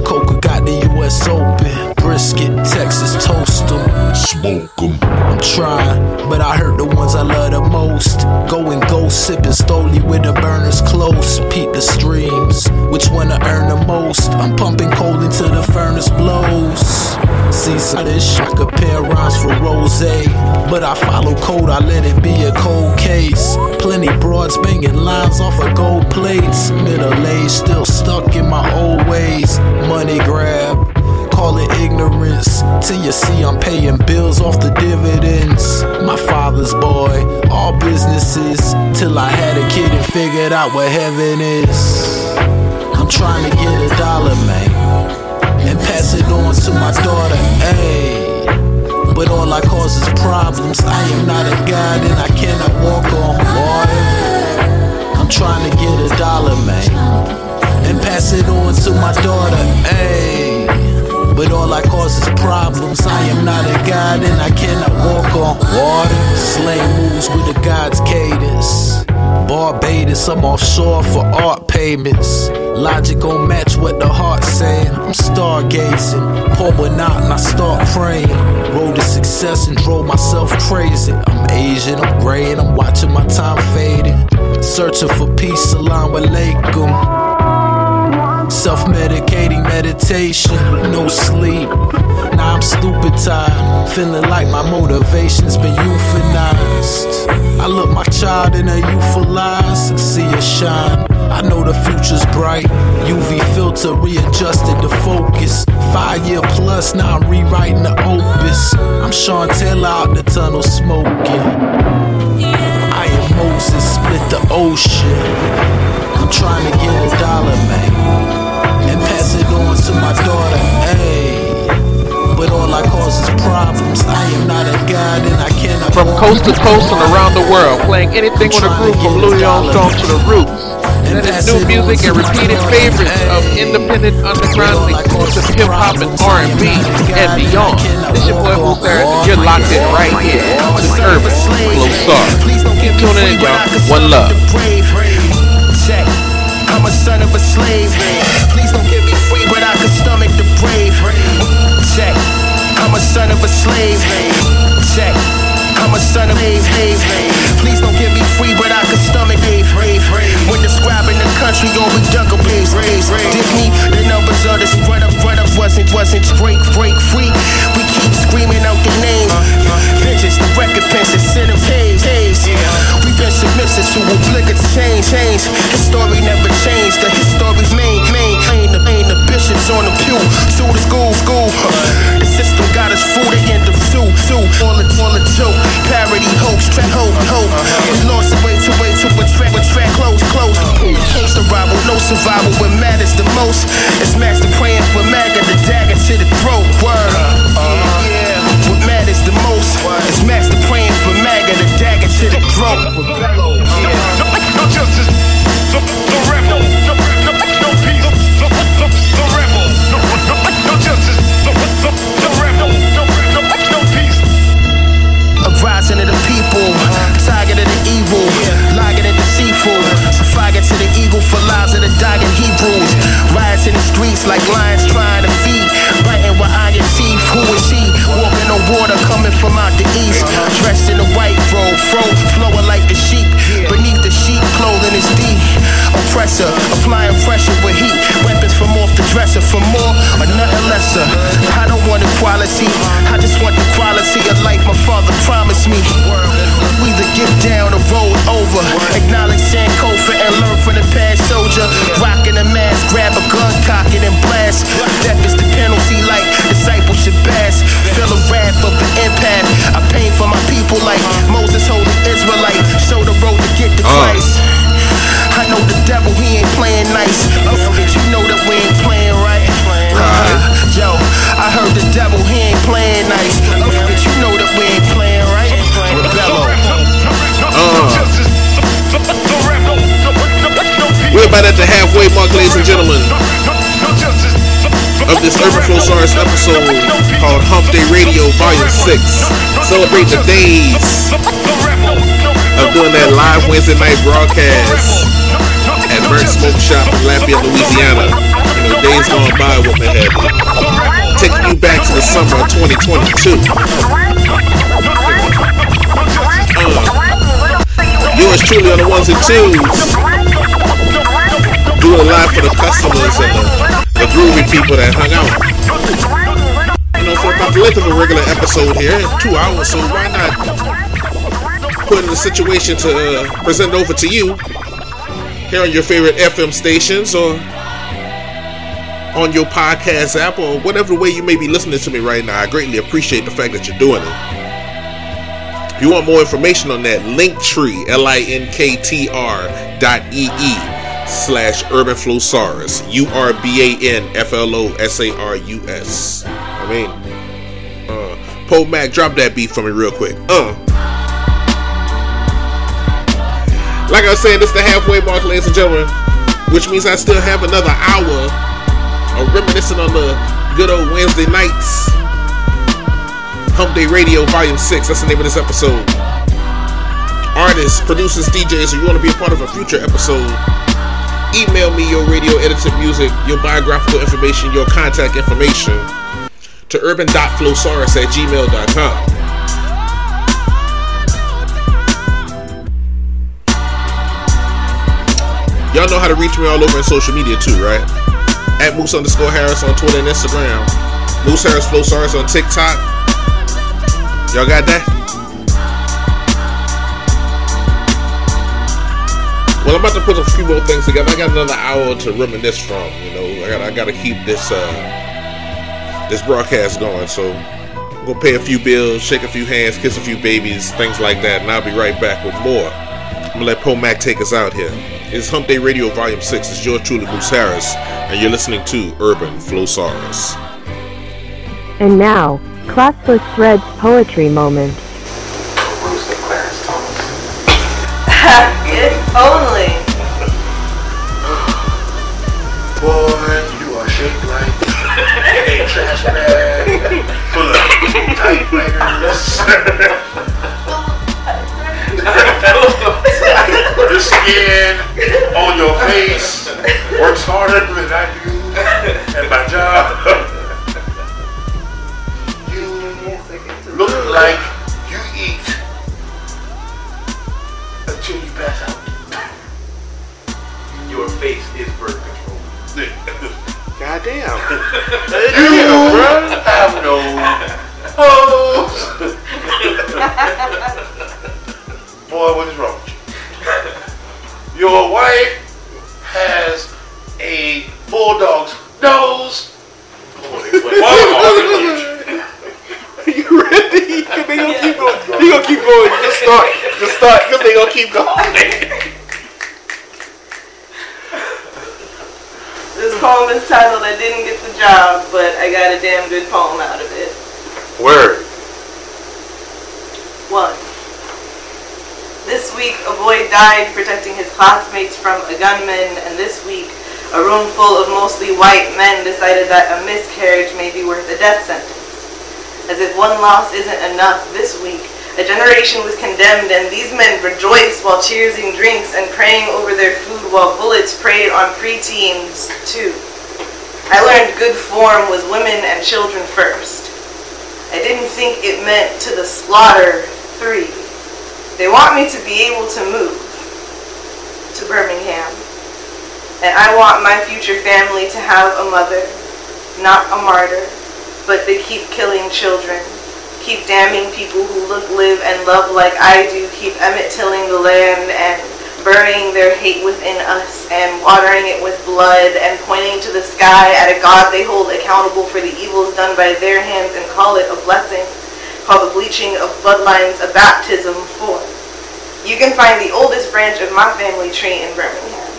Coca got the US Open. Brisket, Texas, toast toast 'em. Smoke 'em. I'm trying, but I hurt the ones I love the most. Go and go sipping slowly with the burners close. Peep the streams, which one to earn the most? I'm pumping coal until the furnace blows. Of this, I compare rhymes for rose. But I follow code, I let it be a cold case. Plenty broads banging lines off of gold plates. Middle age, still stuck in my old ways. Money grab, call it ignorance. Till you see I'm paying bills off the dividends. My father's boy, all businesses. Till I had a kid and figured out what heaven is. I'm trying to get a dollar, man and pass it on to my daughter. Ayy. But all I cause is problems. I am not a god and I cannot walk on water. I'm trying to get a dollar, man, and pass it on to my daughter. Ayy. But all I cause is problems. I am not a god and I cannot walk on water. Slay moves with the god's cadence. Barbados, I'm offshore for art payments. Logic gon' match what the heart's saying. I'm stargazing, pour one out and I start praying. Road to success and drove myself crazy. I'm Asian, I'm gray, and I'm watching my time fading. Searching for peace, salam alaikum. Self medicating meditation, no sleep. Now I'm stupid tired, feeling like my motivation's been euthanized. I look my child in a youthful eyes, see it shine. I know the future's bright. UV filter readjusted the focus. Five year plus, now I'm rewriting the opus. I'm Sean Taylor out the tunnel smoking. I am Moses, split the ocean. I'm trying to get a dollar, man, pass it on to my daughter. Ayy. But all I cause is problems. I am not a god and I cannot. From coast to coast and around the world, playing anything with a groove from Louis Armstrong to the Roots. And That is new music and repeated favorites of independent, underground, exclusive hip hop and R&B and beyond. This your boy Moose Harris, you're locked in right here to Urban Flow Star. Keep tuning in, y'all. One love. Check. I'm a son of a slave. Please don't I can stomach the brave. Check. I'm a son of a slave. Check. I'm a son of a slave. Please don't give me free, but I can stomach brave. When describing the country, all we dug a blaze. Dig me, the numbers of this run up, run up wasn't, wasn't break, break free. We keep screaming out the name. Vengeance, the recompense, incentive, haze, haze. We've been submissive to obligate change, change. His never changed. The history's main, bishops on the pew. Sue the school, school. The system got us fooled again. The sue, sue. All the, all the joke. Parody, hoax, track, hope, hope. We lost the way to way to a track, a track, close, close. Post arrival, no survival. What matters the most is master praying for MAGA, the dagger to the throat. Word. Yeah. What matters the most is master praying for MAGA, the dagger to the throat. No justice. No, no, no rebel. No, no, no. No, no, no peace. A rising of the people, tiger of the evil, lying and deceitful. So fire to the eagle for lives of the dying Hebrews. Riots in the streets like lions trying to feed, biting with iron teeth. Who is he? Walking on water coming from out the east, dressed in a white robe, fro flowing like the sheep. Beneath the sheet clothing is deep. oppressor, applying pressure with heat. Weapons from off the dresser, for more or nothing lesser. I don't want equality, I just want the quality of life my father promised me. We either get down or roll over. Acknowledge Sankofa and learn from the past soldier. Rocking a mask, grab a gun, cock it and blast. Death is the penalty, like discipleship pass. Feel the wrath of the empath. I pain for my people like Moses, holding Israelite. Show the road to get the uh. Christ. Uh. I know the devil, he ain't playing nice. Oh, you know that we ain't playing right. Right. Uh, yo, I heard the devil, he ain't playing nice. Oh, you know that we ain't playing right. Rebello. Uh. We're about at the halfway mark, ladies and gentlemen of this Urban Flosarus episode called Hump Day Radio Volume 6. Celebrate the days doing that live Wednesday night broadcast at Burnt Smoke Shop in Lafayette, Louisiana. You know, days gone by with my head. Taking you back to the summer of 2022. Uh, yours truly on the ones and twos. Doing live for the customers and the, the groovy people that hung out. You know, for about the length of a regular episode here, two hours, so why not put in a situation to uh, present over to you here on your favorite FM stations or on your podcast app or whatever way you may be listening to me right now. I greatly appreciate the fact that you're doing it. If you want more information on that, Linktree, L-I-N-K-T-R dot E-E slash Urban Flosarus, U-R-B-A-N-F-L-O-S-A-R-U-S. I mean, uh, Poe Mack, drop that beat for me real quick. Uh. Like I was saying, this is the halfway mark, ladies and gentlemen, which means I still have another hour of reminiscing on the good old Wednesday nights. Hump Day Radio Volume 6, that's the name of this episode. Artists, producers, DJs, if you want to be a part of a future episode, email me your radio edited music, your biographical information, your contact information to urban.flosarus at gmail.com. Y'all know how to reach me all over in social media too, right? At Moose underscore Harris on Twitter and Instagram. Moose Harris Flosarus on TikTok. Y'all got that? Well, I'm about to put a few more things together. I got another hour to reminisce from. You know, I got I got to keep this uh this broadcast going. So I'm gonna pay a few bills, shake a few hands, kiss a few babies, things like that, and I'll be right back with more. I'm gonna let Poe Mack take us out here. It's Hump Day Radio Volume 6. It's your truly, Moose Harris, and you're listening to Urban Flosarus. And now, Classless Threads Poetry Moment. if only. Boy, you are shaped like a trash bag full of typewriters. the skin on your face works harder than I do at my job. You look like you eat until you pass out. Your face is birth control. Goddamn. you have no hose. Boy, what is wrong with you? Your wife has a bulldog's nose. Are you ready? They gonna keep going. They gonna keep going. Just start. Just start. Cause they gonna keep going. This poem is titled I Didn't Get the Job, but I got a damn good poem out of it. Word. One. This week, a boy died protecting his classmates from a gunman, and this week, a room full of mostly white men decided that a miscarriage may be worth a death sentence. As if one loss isn't enough, this week, a generation was condemned, and these men rejoiced while cheersing drinks and praying over their food while bullets preyed on preteens, too. I learned good form was women and children first. I didn't think it meant to the slaughter three. They want me to be able to move to Birmingham. And I want my future family to have a mother, not a martyr, but they keep killing children, keep damning people who look, live, and love like I do, keep Emmett tilling the land and burying their hate within us and watering it with blood and pointing to the sky at a God they hold accountable for the evils done by their hands and call it a blessing, call the bleaching of bloodlines a baptism for. You can find the oldest branch of my family tree in Birmingham.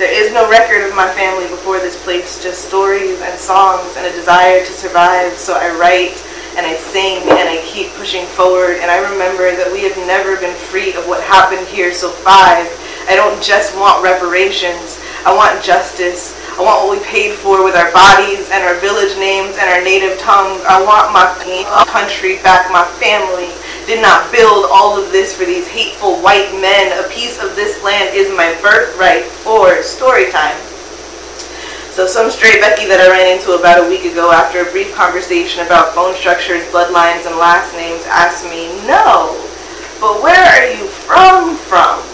There is no record of my family before this place, just stories and songs and a desire to survive. So I write and I sing and I keep pushing forward. And I remember that we have never been free of what happened here. So five, I don't just want reparations. I want justice. I want what we paid for with our bodies and our village names and our native tongues. I want my country back, my family. Did not build all of this for these hateful white men. A piece of this land is my birthright for story time. So some stray Becky that I ran into about a week ago after a brief conversation about bone structures, bloodlines, and last names asked me, no, but where are you from from?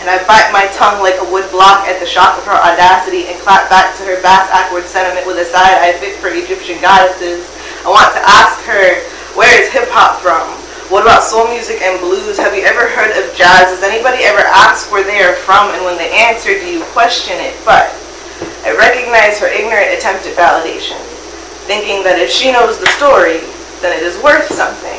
And I bite my tongue like a wood block at the shock of her audacity and clap back to her bass awkward sentiment with a side eye fit for Egyptian goddesses. I want to ask her, where is hip hop from? What about soul music and blues? Have you ever heard of jazz? Does anybody ever ask where they are from? And when they answer, do you question it? But I recognize her ignorant attempt at validation, thinking that if she knows the story, then it is worth something.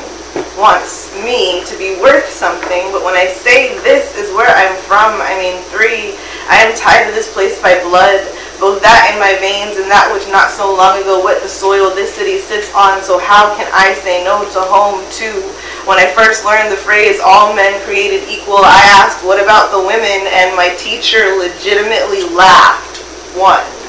Wants me to be worth something, but when I say this is where I'm from, I mean three, I am tied to this place by blood, both that in my veins and that which not so long ago wet the soil this city sits on, so how can I say no to home too? When I first learned the phrase all men created equal, I asked what about the women, and my teacher legitimately laughed. One.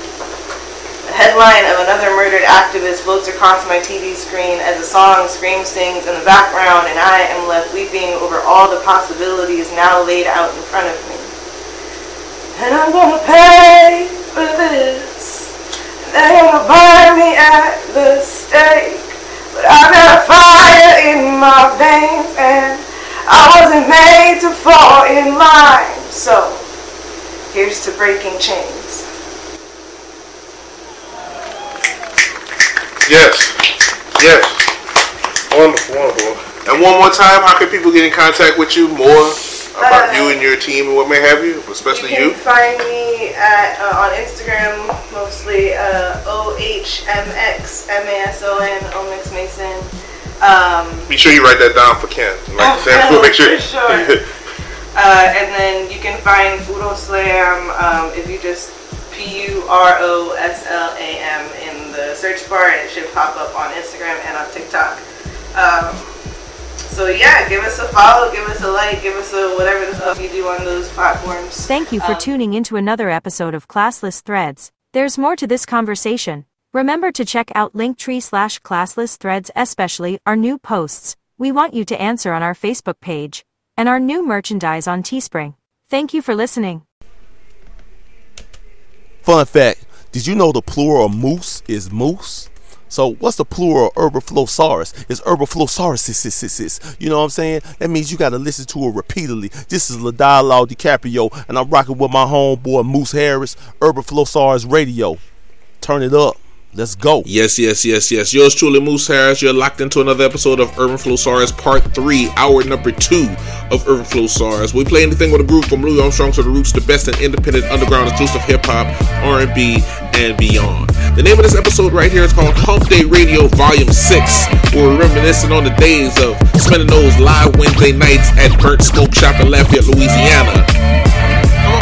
The headline of another murdered activist floats across my TV screen as a song scream sings in the background, and I am left weeping over all the possibilities now laid out in front of me. And I'm gonna pay for this. They're gonna burn me at the stake. But I got fire in my veins, and I wasn't made to fall in line. So, here's to breaking chains. Yes. Yes. Wonderful, wonderful. And one more time, how can people get in contact with you more about you and your team and what may have you, especially you you? find me at, uh, on Instagram, mostly uh, O-H-M-X-M-A-S-O-N, Omix Mason. Um, Be sure you write that down for Ken. Like Oh, Sam, make sure. for sure. uh, and then you can find Puro Slam um, if you just P-U-R-O-S-L-A-M in the search bar and it should pop up on Instagram and on TikTok. Um, so yeah, give us a follow, give us a like, give us a whatever the fuck you do on those platforms. Thank you for Um, tuning into another episode of Classless Threads. There's more to this conversation. Remember to check out Linktree slash Classless Threads, especially our new posts. We want you to answer on our Facebook page and our new merchandise on Teespring. Thank you for listening. Fun fact: Did you know the plural of moose is moose? So what's the plural of Urban Flosarus? It's Urban Flosarus. You know what I'm saying? That means you got to listen to it repeatedly. This is La Dialogue DiCaprio, and I'm rocking with my homeboy Moose Harris, Urban Flosarus Radio. Turn it up. Let's go. Yes, yes, yes, yes. Yours truly, Moose Harris. You're locked into another episode of Urban Flosarus Part 3, hour number 2 of Urban Flosarus. We play anything with a groove from Louis Armstrong to the roots, the best in independent, underground, exclusive hip-hop, R&B, and beyond. The name of this episode right here is called Hump Day Radio Volume 6. We're reminiscing on the days of spending those live Wednesday nights at Burnt Smoke Shop in Lafayette, Louisiana.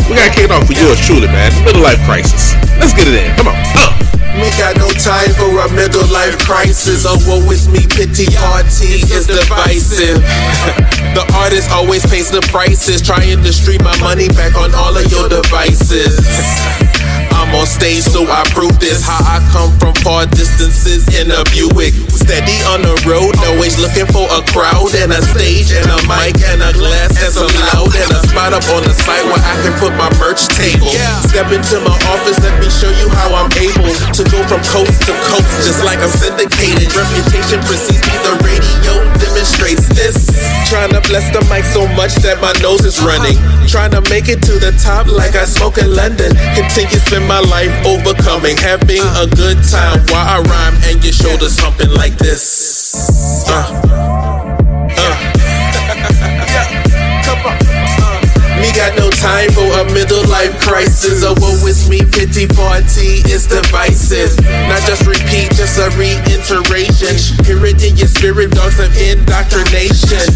We got kicked off for yours truly, man. Middle life crisis. Let's get it in. Come on. Uh. Me got no time for a middle life crisis. Oh, woe is me, pity party is divisive. the artist always pays the prices, trying to stream my money back on all of your devices. I'm on stage, so I prove this. How I come from far distances in a Buick. Steady on the road, always looking for a crowd and a stage and a mic and a glass and some loud and a spot up on the site where I can put my merch table. Step into my office, let me show you how I'm able to go from coast to coast, just like I'm syndicated. Reputation precedes me, the radio demonstrates this. Trying to bless the mic so much that my nose is running. Trying to make it to the top like I smoke in London. Continue spend my life overcoming, having a good time while I rhyme and your shoulders humping like this. Uh. Me got no time for a middle life crisis. A woe is me, pity party is divisive. Not just repeat, just a reiteration. Hear it in your spirit, dogs of indoctrination.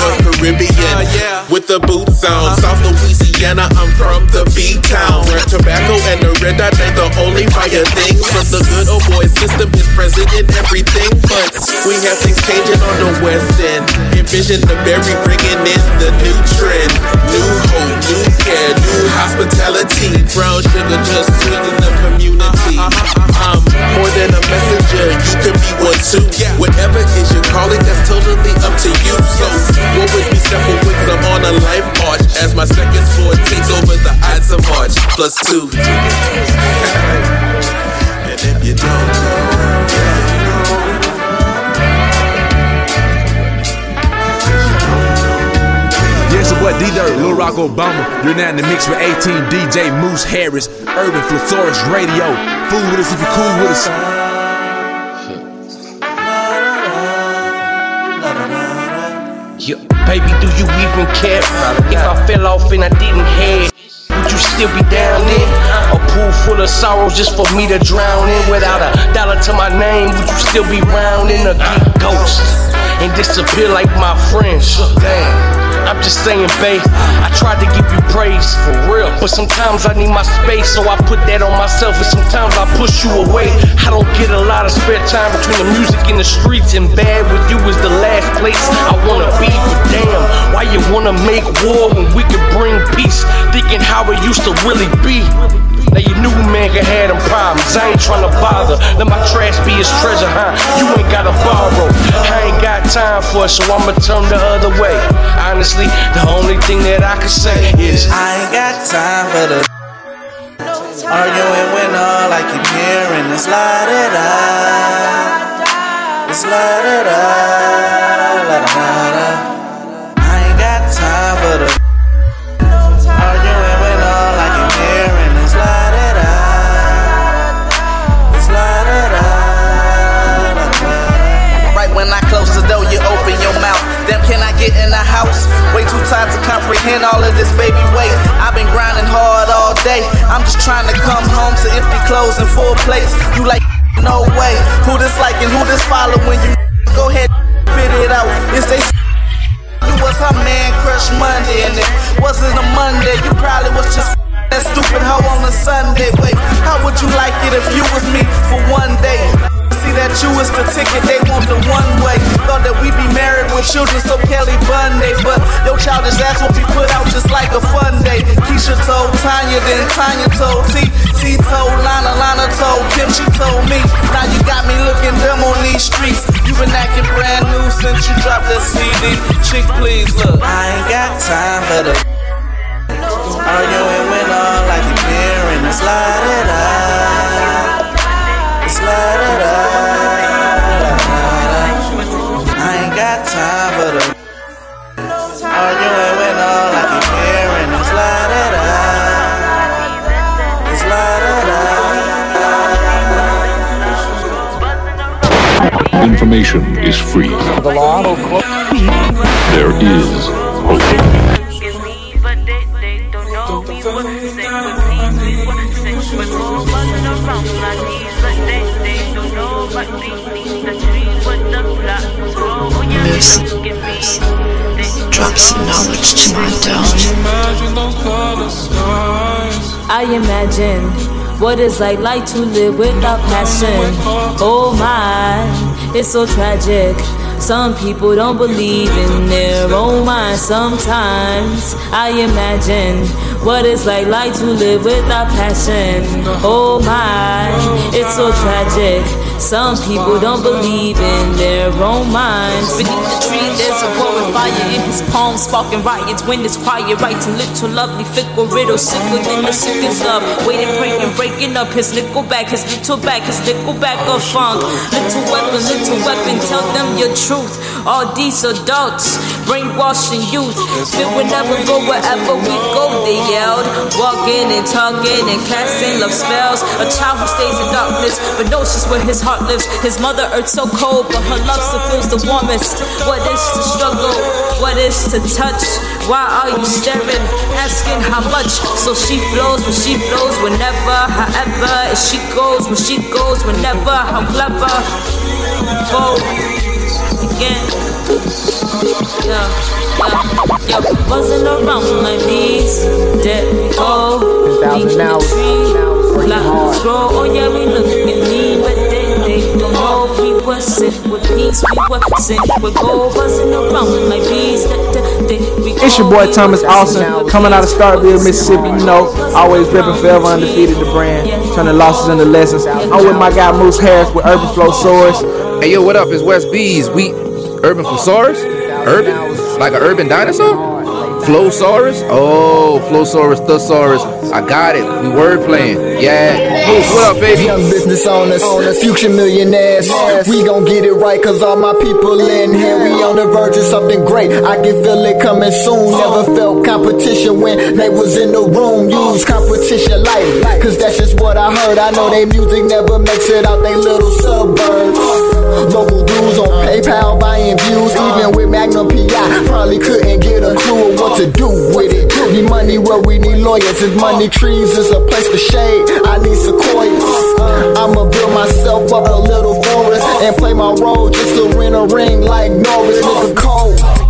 North Caribbean, uh, with the boots on. Uh-huh. South Louisiana, I'm from the B town. Where tobacco and the red dot ain't the only fire things. But the good old boy system is present in everything. But we have things changing on the west end. Envision the berry bringing in the new trend. New hope, new care, new hospitality. no sugar, just sweeten the community. I'm more than a messenger, you can be one too. Whatever is your calling, that's totally up to you. So, what would be simple wings? I'm on a life march as my second floor takes over the Ides of March plus two. and if you don't know, what D Dirt, Lil Rock Obama. You're now in the mix with 18 DJ Moose Harris, Urban Flosarus Radio. Fool with us if you're cool with us. Yeah, baby, do you even care? If I fell off and I didn't head, would you still be down there? A pool full of sorrows just for me to drown in. Without a dollar to my name, would you still be rounding a geek ghost and disappear like my friends? Damn. I'm just saying, babe. I tried to give you praise for real, but sometimes I need my space, so I put that on myself, and sometimes I push you away. I don't get a lot of spare time between the music and the streets, and bad with you is the last place I wanna be. But damn, why you wanna make war when we could bring peace? Thinking how it used to really be. Now you knew man could have them problems. I ain't tryna bother. Let my trash be his treasure, huh? You ain't gotta borrow. I ain't got time for it, so I'ma turn the other way. Honestly, the only thing that I can say is I ain't got time for the arguing when all I keep hearing is la da da. It's la da da, la da da Tired to comprehend all of this baby weight. I've been grinding hard all day. I'm just trying to come home to empty clothes and full plates. You like, no way. Who this like and who this following? You go ahead, spit it out. Is they you was her man crush Monday, and it wasn't a Monday. You probably was just that stupid hoe on a Sunday. Wait, how would you like it if you was me for one day? See that you is the ticket, they want the one way. Thought that we be married with children, so Kelly Bunday. But your childish ass will be put out just like a fun day. Keisha told Tanya, then Tanya told T. T told Lana, Lana told Kim, she told me. Now you got me looking dumb on these streets. You been acting brand new since you dropped that CD. Chick, please look. I ain't got time for the arguing when all I keep hearing is la da Information is free. The law. There is hope. Drop some knowledge to my dome. I imagine what it's like like to live without passion. Oh my, it's so tragic. Some people don't believe in their own mind. Sometimes I imagine what it's like like to live without passion. Oh my, it's so tragic. Some people don't believe in their own minds. Beneath the tree, there's a roaring fire in his palms, sparking riots when it's quiet. Writing little lovely, fickle riddle, sicker than the sickest love. Waiting, praying, breaking up his nickel back, his little back, his nickel back of funk. Little weapon, little weapon, tell them your truth. All these adults, brainwashing youth. Fit will never go wherever we go, they yelled. Walking and talking and casting love spells. A child who stays in darkness, but knows just where his heart lives. His mother earth so cold, but her love still feels the warmest. What is to struggle? What is to touch? Why are you staring? Asking how much? So she flows when she flows, whenever, however. If she goes when she goes, whenever. How clever. Oh. Vote again. Yeah, yeah, yeah. Buzzing around my knees. Dead go. Deep in the tree. Flowers grow. Oh yeah, we look at me, but they they don't know we were sent with peace. We were sent with gold. Buzzing around like bees. That, that, they It's your boy Thomas Austin coming out of Starkville, Mississippi. You know, always ripping forever undefeated the brand, turning losses into lessons. I'm with my guy Moose Harris with Urban Flosarus. Hey yo, what up? It's West Bees. We Urban Flosarus? Urban? Like an urban dinosaur? Flosarus? Oh, Flosarus, Thesaurus. I got it. We word playing. Yeah. Moose, what up, baby? Young business owners, future millionaires. We gon' get it right, cause all my people in here. We on the verge of something great. I can feel it coming soon. Never uh. felt competition when they was in the room. Uh. Use competition light, cause that's just what I heard. I know they music never makes it out they little suburbs. Uh. Local dudes on PayPal buying views, even with Magnum PI. Probably couldn't get a clue of what to do with it. Need money where we need lawyers. If money trees is a place for shade, I need sequoias. I'ma build myself up a little forest and play my role just to win a ring like Norris. Nigga cold.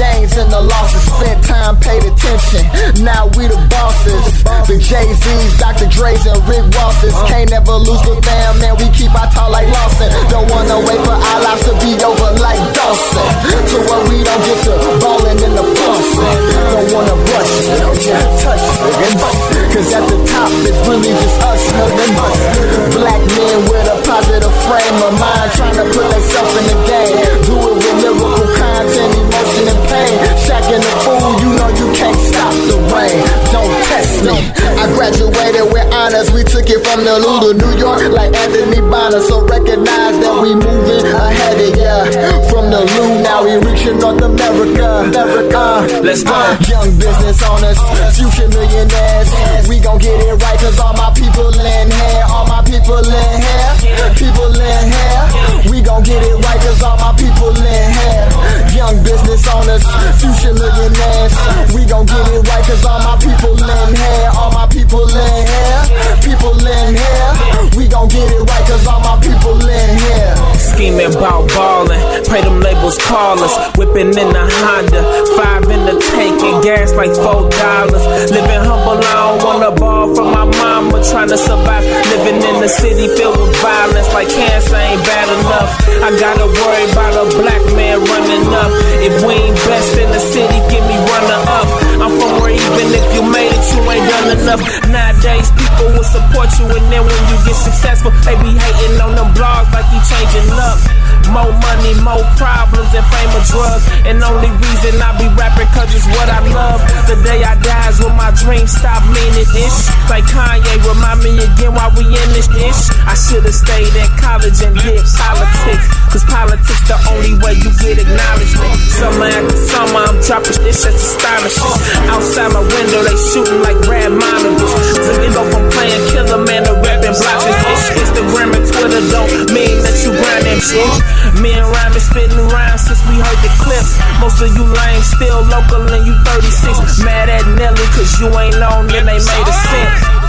Gains and the losses. Spent time, paid attention. Now we the bosses. The Jay Z's, Dr. Dre's, and Rick Rosses. Can't never lose the fam, man. We keep our talk like Lawson. Don't wanna wait for our lives to be over like Dawson. To where we don't get to ballin' in the bustin'. Don't wanna rush it, just touch it. Cause at the top, it's really just us, nothing but black men with a positive frame of mind. Trying to put themselves in the game. Do it with lyrical content, stop the rain. Don't test me. I graduated with honors. We took it from the Lou to New York like Anthony Bonner. So recognize that we moving ahead of ya. From the Lou, now we reaching North America. America. Let's go. Uh, young business owners, future millionaires. We gon' get it right, cause all my people in here. All my people in here. People in here. We gon' get it right, cause all my people in here. Young business owners, future millionaires. We gon' get it right, cause all my people in here. All my people in here. People in here. We gon' get it right, cause all my people in here. Scheming about ballin', pray them labels call us. Whipping in the Honda, five in the tank and gas like four dollars. Living humble, I don't wanna ball from my mama. Trying to survive, living in the city filled with violence. Like cancer ain't bad enough. I gotta worry about a black man running up. If we ain't best in the city, give me runner up. I'm from where even if you made it, you ain't done enough. Nowadays, people will support you, and then when you get successful, they be hating on them blogs like you changing up. More money, more problems, and fame of drugs. And only reason I be rapping cause it's what I love. The day I die is when my dreams stop meaning ish. Like Kanye, remind me again why we in this ish. I should've stayed at college and did politics. Cause politics the only way you get acknowledgement. Summer after summer, I'm dropping this shit's astonishing. Outside my window, they shooting like red monitors. So you go from playing killer man to rapping blocks and ish. Instagram and Twitter don't mean that you grinding shit. Me and Rhyme spitting rhymes since we heard the clips. Most of you lame still local and you 36. Mad at Nelly cause you ain't known then they made a cent.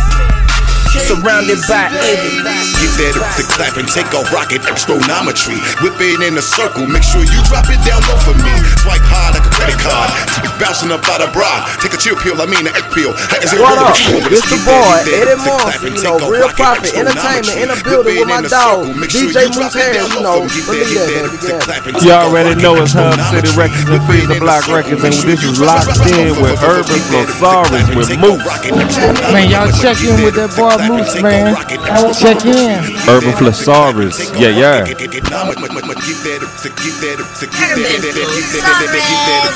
Surrounded by envy. Get that up to clap and take off rocket astronometry. Whip it in a circle, make sure you drop it down low for me. Swipe hard like a credit card. Bouncing up out of bra. Take a chill pill, I mean an egg pill. Is it What real up? with you? It's the boy, Eddie Moss, you know, Real Profit Entertainment in the building with my dog, DJ Moose Harris, you know, believe that, baby. You already know it's Hub City Records and Free the Block Records, and this is locked in with Urban Flosarus with Moose. Man, y'all check in with that boy Moose, man. Check in. Urban Flosarus, yeah, yeah.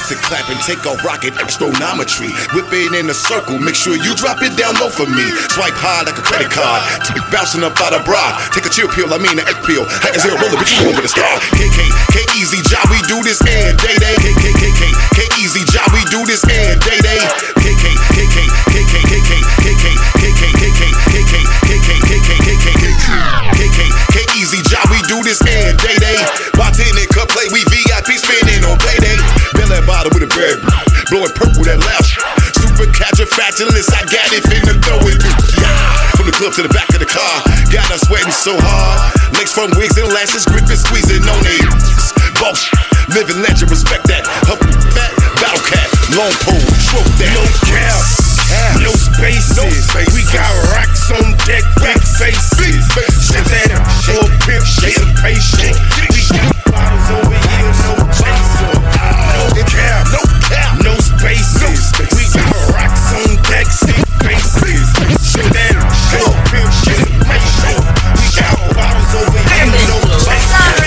To clap and take off rocket astronometry. Whip it in a circle, make sure you drop it down low for me. Swipe hard like a credit card. Bouncing up out of bra. Take a chill pill, I mean an egg pill. Is there a roller, but you with a star? KK, K easy job, we do this and day day. K K K K K easy job, we do this and day day. K K K K K K K K K K K K K K K K K K K K K K K K K easy job, we do this and day day. Bartending, cup play, we VIP spinning on payday. Belly bottle with a bird, blowing purple that loud. Super catchafactulous, I got it, finna throw it. Yeah. From the club to the back of the car, got us sweating so hard. Legs from wigs and lashes, gripping, squeezing on it. Boss, living legend, respect that. Up fat, battle cat, long pole, stroke that. No Half. No spaces. No spaces. We got racks on deck, big faces. Big faces. Shit that for a pimp, shit patient. We got bottles over here, no chaser. No cap, no cap. No spaces. No spaces. We got racks on deck, big faces. Shit that for a pimp, shit patient. We got bottles over here, no chaser.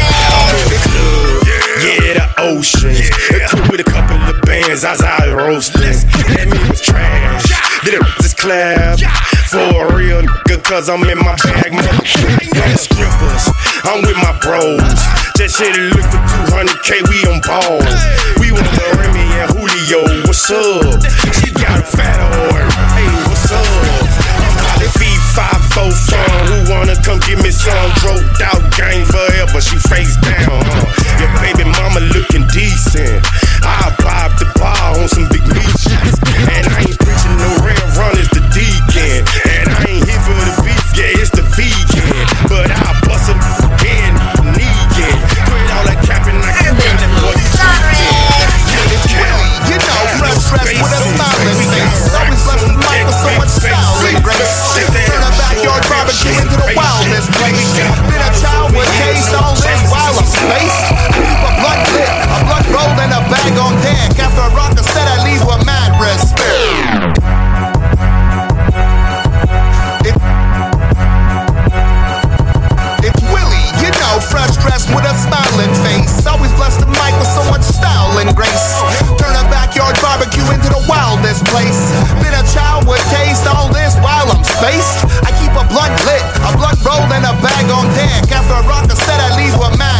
Yeah, the ocean. Yeah. Equipped with a couple of bands, I, I roast clap. For a real nigga, cause I'm in my bag, motherfucker. strippers, I'm with my bros. Just shit it, look for 200k, we on balls. We want the Remy and Julio, what's up? She got a fat on, hey, what's up? Feed five, four son, who wanna come give me some? Drove out gang forever, she face down, huh? Your baby mama looking decent. I pop the bar on some big meat bag on deck. After a set, I leave with mad respect. It- It's Willie, you know, fresh dressed with a smiling face. Always bless the mic with so much style and grace. Turn a backyard barbecue into the wildest place. Been a child with taste, all this while I'm spaced. I keep a blunt lit, a blunt rolled and a bag on deck. After a set, I leave with mad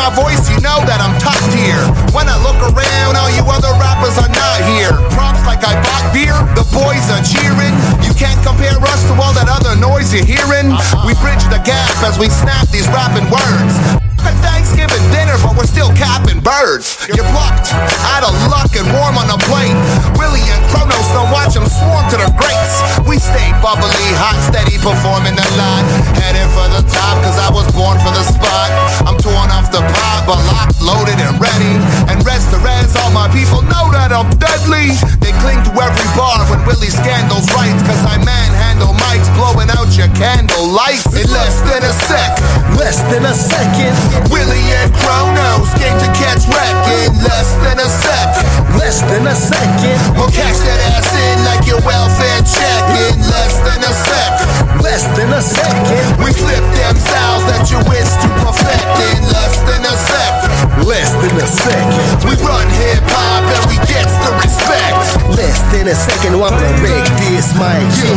my voice, you know that I'm top tier. When I look around, all you other rappers are not here. Props like I bought beer, the boys are cheering. You can't compare us to all that other noise you're hearing. We bridge the gap as we snap these rapping words. At Thanksgiving dinner, but we're still capping birds. You're plucked out of luck and warm on a plate. Willie and Kron Oz don't watch them swarm to the greats. We stay bubbly, hot, steady, performing a lot. Headed for the top, cause I was born for the spot. I'm torn off the pot, but locked, loaded, and ready. And rest to rest, all my people know that I'm deadly. They cling to every bar when Willie scandals writes, cause I manhandle mics, blowing out your candle lights in less than a sec. Less than a second. Willie and Kron Oz came to catch wreck in less than a sec. Less than a second. We'll cash that ass in like your welfare check in less than a sec. Less than a second. We flip them styles that you wish to perfect in less than a sec. Less than a second. We run hip hop and we get the respect. Less than a second, I'm gonna wreck this mic. Two,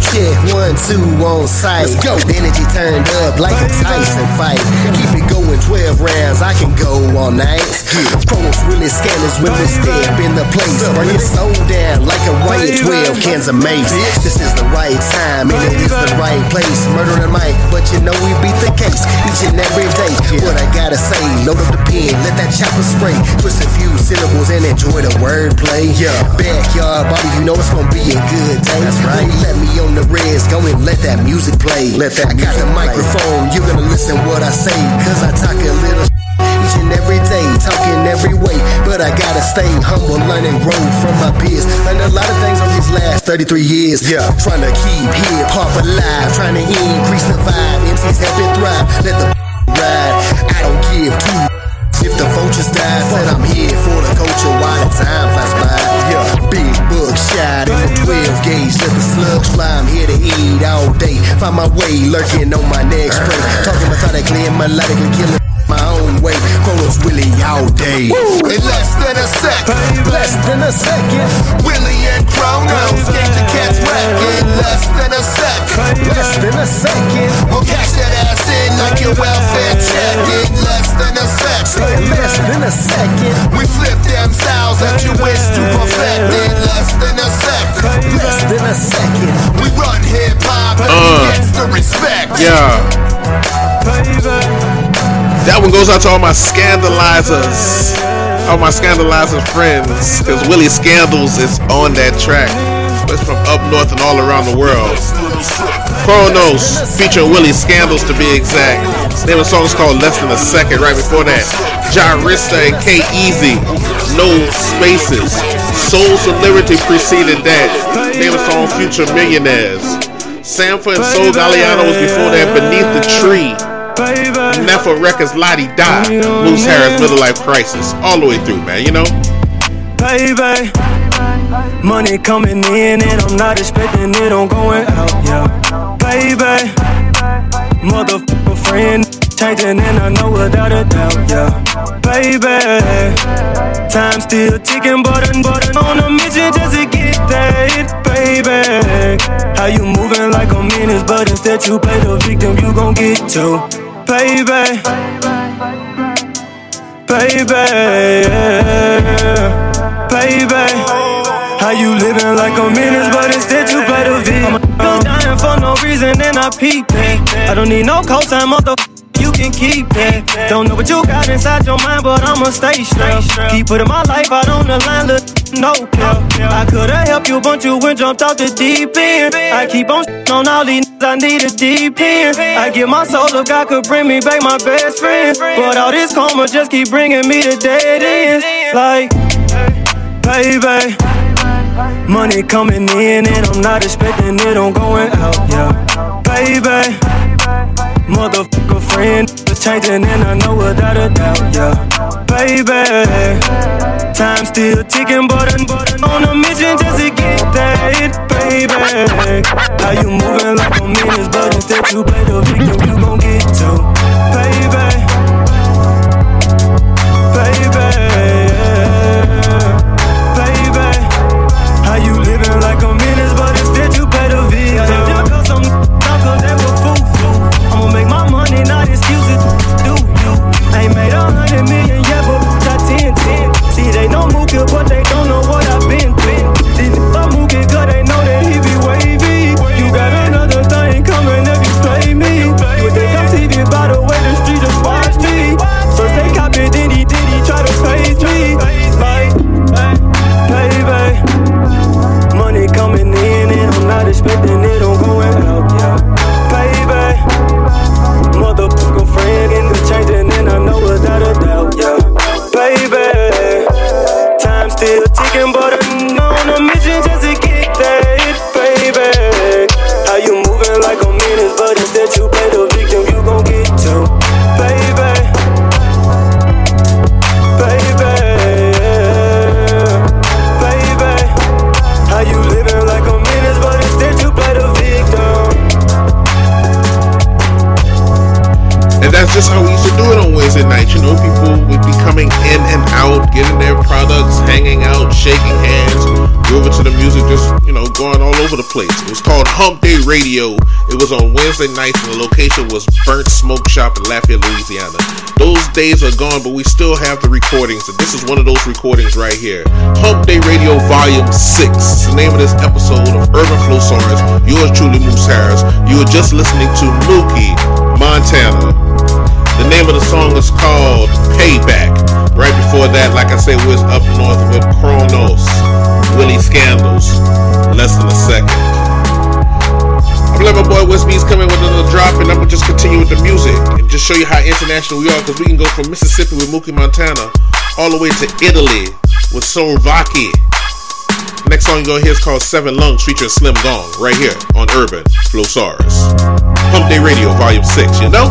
check one, two on site. Let's go. The energy turned up like a Tyson fight. Keep it going 12 rounds, I can go all night. Kron Oz really scanners when we step in the place. Burn your soul down like a riot 12 cans of mace. This is the right time and it is the right place. Murder the mic, but you know we beat the case each and every day. What I gotta say, load up the pen, let that chopper spray. Twist a few syllables and enjoy the wordplay. Yeah, backyard Bobby, you know it's gonna be a good day. That's right. Let me on the res, go and let that music play. Let that I got the microphone, you're gonna listen what I say, cause I talk a little each and every day, talking every way. But I gotta stay humble, learn and grow from my peers. Learned a lot of things on these last 33 years. Yeah, trying to keep hip hop alive, trying to increase the vibe. MCs help it thrive, let the ride. I don't give two if the vultures die. Said I'm here for the culture while the time flies by. Yeah, big shot in the 12 gauge, let the slugs fly. I'm here to eat all day. Find my way, lurking on my next prey. Talking methodically and melodically, killing my own way. Kron Oz Willie all day. In less than a sec, less than a second. Willie and Kron Oz came to catch wreck. In less than a sec, less than a second. We'll cash that ass in like your welfare check. In less than a sec, less than a second. We flip them styles that you wish to perfect. In less than a sec, less than a second. We run hip hop and Uh. gets the respect. Yeah. That one goes out to all my scandalizers. All my scandalizer friends. Because Willie Scandals is on that track. It's from up north and all around the world. Kron Oz featuring Willie Scandals to be exact. Name of the song is called Less Than a Second. Right before that, Jah Rista and K Ezzy. No spaces. Souls of Liberty preceded that. Name of the song Future Millionaires. Sanford and Sol Galeano was before that. Beneath the Tree. Nefa Records LaDaDa. Moose Harris Middle Life Crisis. All the way through, man, you know? baby. Money coming in and I'm not expecting it on going out, yeah. Baby, motherfucker friend changing and I know without a doubt, yeah. Baby, time still ticking, but I'm, but I'm on a mission just to get that, baby. How you moving like a menace, but instead you play the victim, you gon' get to payback. Payback. Payback. How you living like a menace, but instead you play the. I'm dying for no reason, and I peep. I don't need no cosign, motherfucker can keep it. Don't know what you got inside your mind, but I'ma stay straight. Keep putting my life out on the line, look, no cap. I could've helped you, but you went jumped off the deep end. I keep on on all these I need a deep end. I give my soul if God could bring me back my best friend. But all this karma just keep bringing me to dead ends. Like, baby. Money coming in and I'm not expecting it, I'm going out, yeah. Baby, motherfucker friend is changing and I know without a doubt, yeah. Baby, time still ticking, but I'm on a mission just to get that, baby. How you moving like a menace, but instead you play the victim, you gon' get to, baby. Baby, Radio. It was on Wednesday nights, and the location was Burnt Smoke Shop in Lafayette, Louisiana. Those days are gone, but we still have the recordings, and this is one of those recordings right here. Hump Day Radio Volume 6. It's the name of this episode of Urban Flosarus. Yours truly, Moose Harris. You are just listening to Mookey, Montana. The name of the song is called Payback. Right before that, like I said, we was up north with Kron Oz, Willie Scandals, less than a second. I'm my boy West in with another drop, and I'm gonna just continue with the music and just show you how international we are, because we can go from Mississippi with Mookey Montana all the way to Italy with Soulvlaki. Next song you're gonna hear is called Seven Lungs featuring Slim Gong right here on Urban Flosarus. Hump Day Radio Volume 6, you know?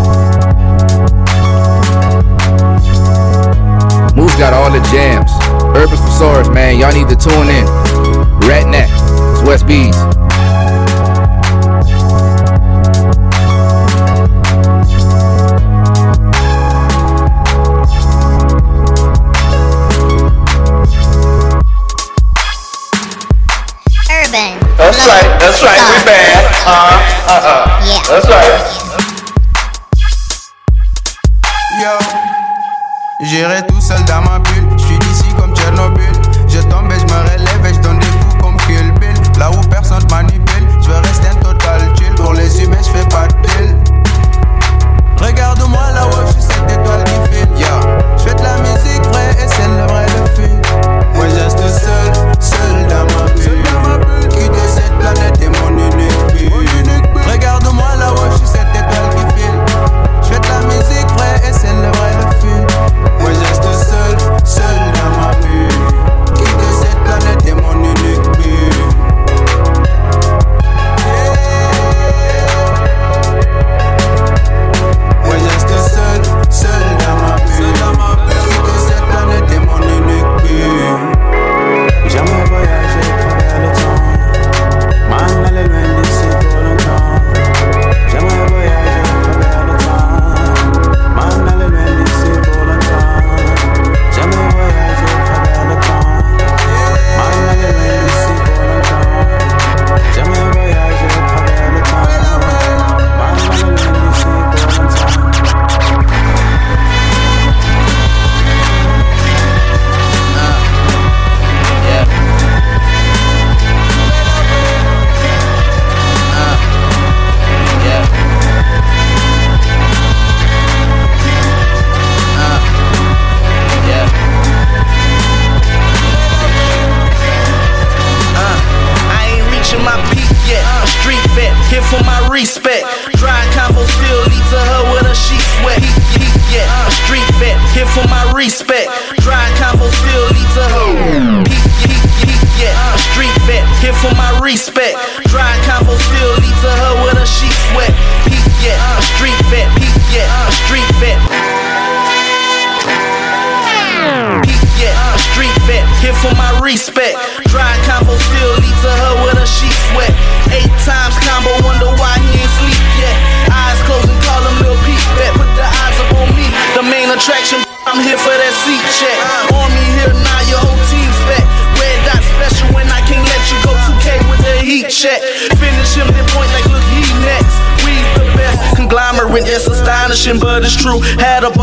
Moose got all the jams. Urban Thesaurus, man, y'all need to tune in. Ratnet, it's West Bees. That's right, that's right, we bad. Uh, uh, uh. Yeah. That's right.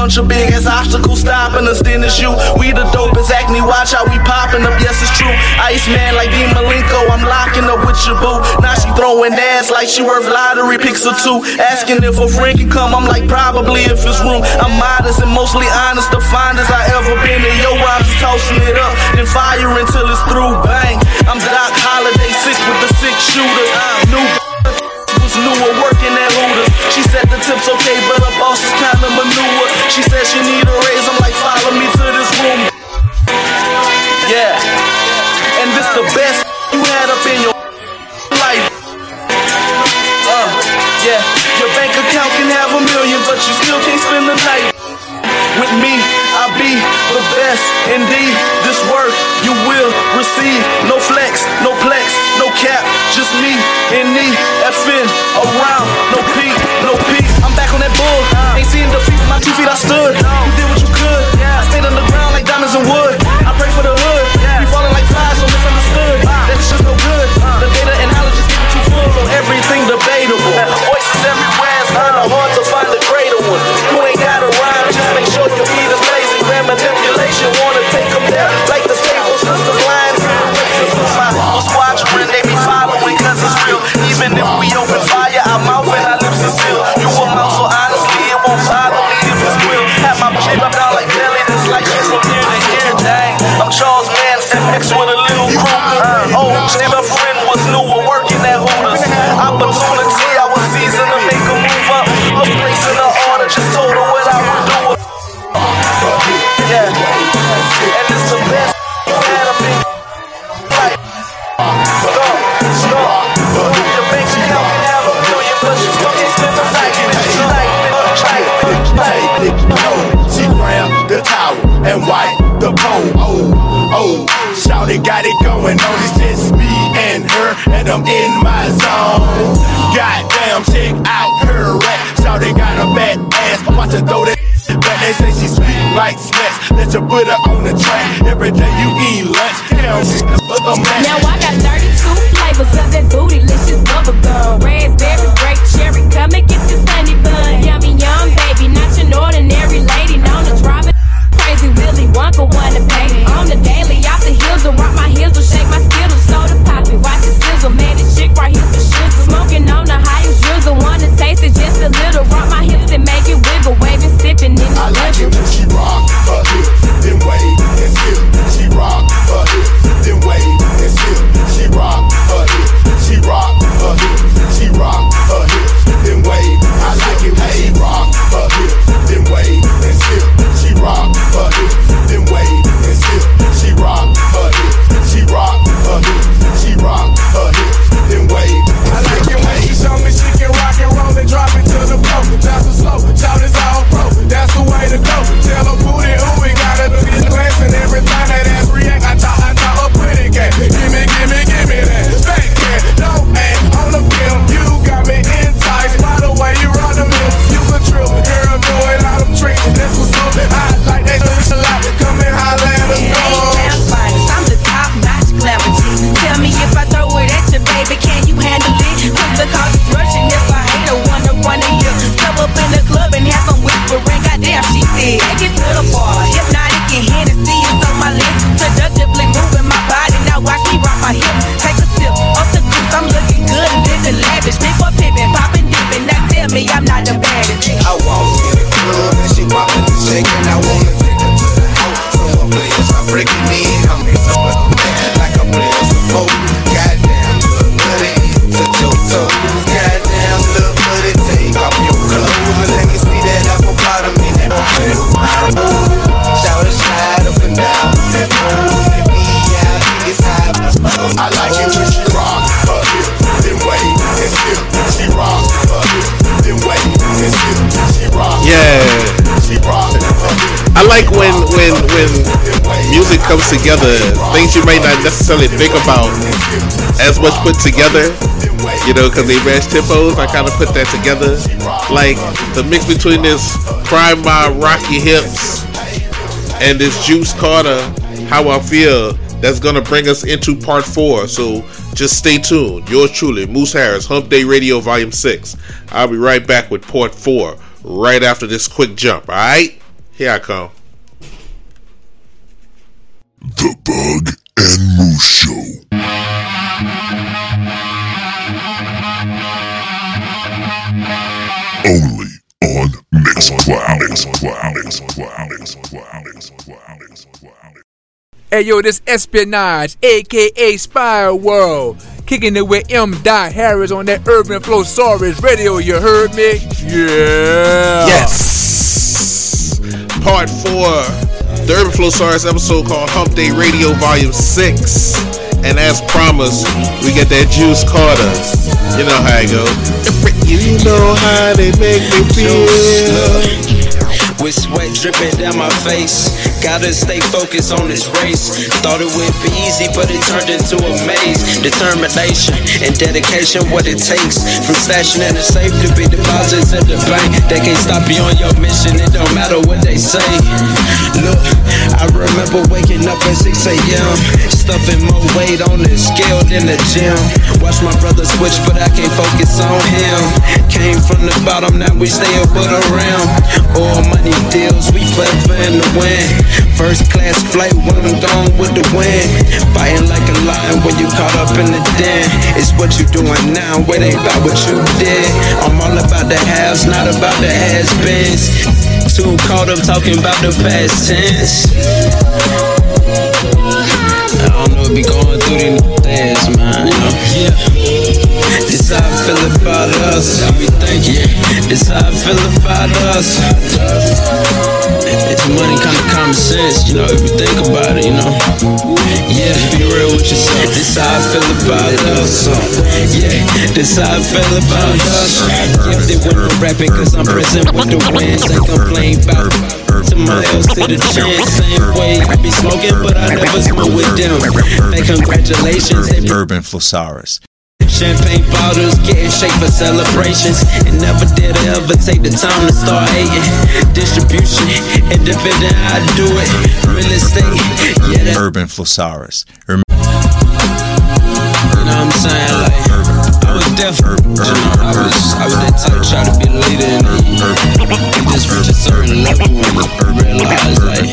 bunch of big ass obstacles stopping us, then it's you. We the dopest acne, watch how we popping up, yes, it's true. Ice man like Dean Malenko, I'm locking up with your boo. Now she throwing ass like she worth lottery picks or two. Asking if a friend can come, I'm like, probably if it's room. I'm modest and mostly honest, the finest I ever been. in your I'm tossing it up, then fire until it's through. Bang, I'm Doc Holliday, six with the six shooter. New was newer working at Hooters. She said the tip's okay, but is manure. She said she need a raise, I'm like, follow me to this room. Yeah, and this the best. se virasse together, things you might not necessarily think about as much put together. You know, because they match tempos. I kind of put that together, like the mix between this Crime Mob Rocky Hips and this Juice Carter. How I feel. That's gonna bring us into part four. So just stay tuned. Yours truly, Moose Harris, Hump Day Radio Volume Six. I'll be right back with part four right after this quick jump. All right, here I come. Hey yo, this Espionage, aka Spy World. Kicking it with M. Dot Harris on that Urban Flosarus radio, you heard me? Yeah. Yes. Part four, the Urban Flosarus episode called Hump Day Radio Volume 6. And as promised, we get that Juice Carter. You know how it go. You know how they make me feel. With sweat dripping down my face. Gotta stay focused on this race. Thought it would be easy, but it turned into a maze. Determination and dedication, what it takes. From stashing in the safe to be deposits at the bank. They can't stop you on your mission, it don't matter what they say. Look, I remember waking up at 6 a.m. Stuffing more weight on the scale than the gym. Watch my brother switch, but I can't focus on him. Came from the bottom, now we stay above the rim. All money deals, we forever in the win. First class flight when I'm gone with the wind. Fighting like a lion when you caught up in the den. It's what you doing now, it ain't about what you did. I'm all about the haves, not about the has-beens. Too caught up talking about the past tense. I don't know what be going through these days, man. You know? Yeah. This how I feel about us. I be thinking. This how I feel about us. Money, kind of common sense, you know. If you think about it, you know. Yeah, be real with yourself. This how I feel about us. Yeah, this how I feel about us. Gifted with the rapping, cause I'm present with the wins. Ain't complain about to miles to the chin. Same way I be smoking, but I never smoke with them. Hey, congratulations. Urban Flosarus. Champagne bottles getting shaped for celebrations. And never did I ever take the time to start hating. Distribution, independent, I do it. Real estate, yeah. Urban Flosarus. You know what I'm saying? Like, was know, I was, I was that type try to be a leader and then just reach a certain level and realize like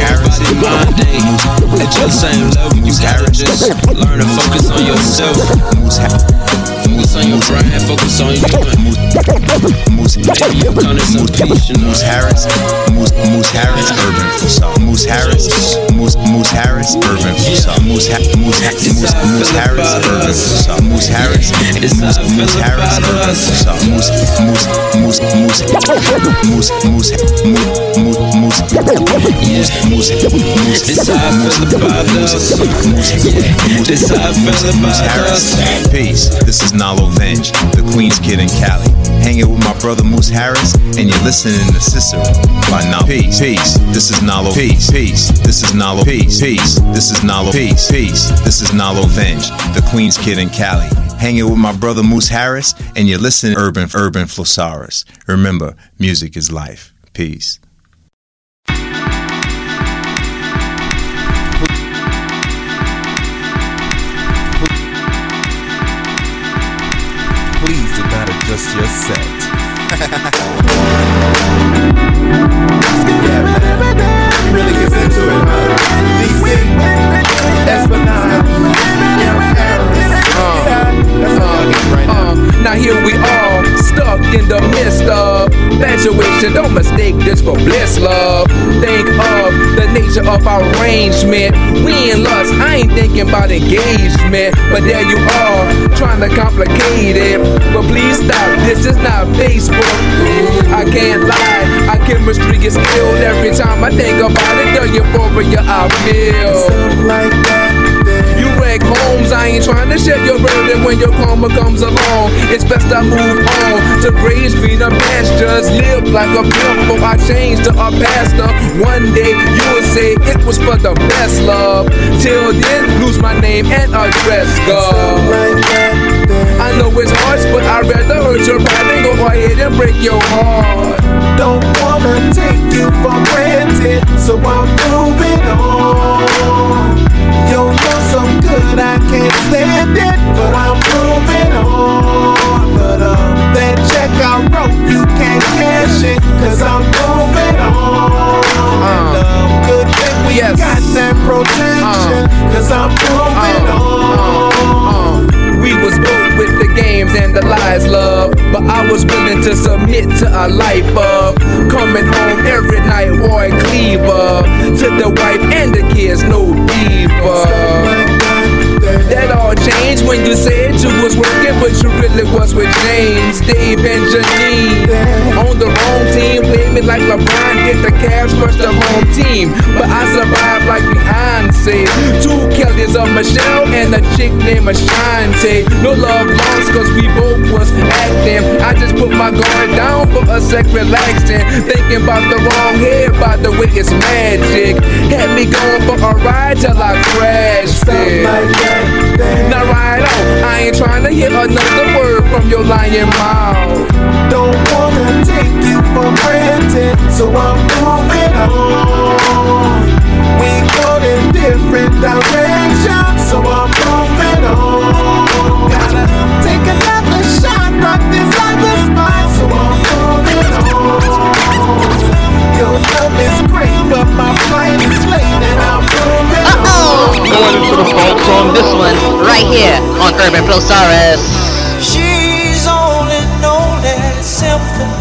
everybody mind at your same level. You gotta just learn to focus on yourself. Focus on your focus on you. Maybe you come to some peace, you know. Moose Harris, Moose, Moose Harris, Urban. Moose Harris, Moose, Moose Harris, Urban. Moose, Moose, Moose, Moose Harris, Urban. Moose Harris, Moose, Moose Harris. Moose, Moose, Moose, Moose, Moose, Moose, Moose, Moose, Moose, Moose, Moose. How this how I feel Moose about Harris. us. Peace. This is Nalo Venge, the Queens Kid in Cali. Hanging with my brother Moose Harris, and you're listening to Cicero by Nalo. Peace. Peace. This is Nalo. Peace. Peace. This is Nalo. Peace. Peace. This is Nalo. Peace. Peace. This is Nalo Venge, the Queens Kid in Cali. Hanging with my brother Moose Harris, and you're listening to Urban Urban Flosarus. Remember, music is life. Peace. Please do not adjust your set. really gets into it, huh? DC, Esplanade, M. Harris. Uh, now here we are, stuck in the midst of graduation. Don't mistake this for bliss, love. Think of the nature of our arrangement. We in lust, I ain't thinking about engagement. But there you are, trying to complicate it. But please stop, this is not Facebook. I can't lie, our chemistry gets killed every time I think about it. The euphoria I feel. You I ain't trying to share your burden when your karma comes along. It's best I move on to graze greener pastures. Live like a pimp, or I change to a pastor. One day you will say it was for the best love. Till then, lose my name and address, God. I know it's harsh, but I'd rather hurt your pride than go ahead and break your heart. Don't wanna take you for granted, so I'm moving on. Sec, relaxing. Thinking about the wrong head, by the way it's magic. Had me going for a ride till I crashed it. Now right on, I ain't trying to hear another word from your lying mouth. Don't wanna take you for granted, so I'm moving on. We go in different directions, so I'm moving on. Gotta take another shot, rock this This one, right here on Urban Flosarus. She's only known as Symphony.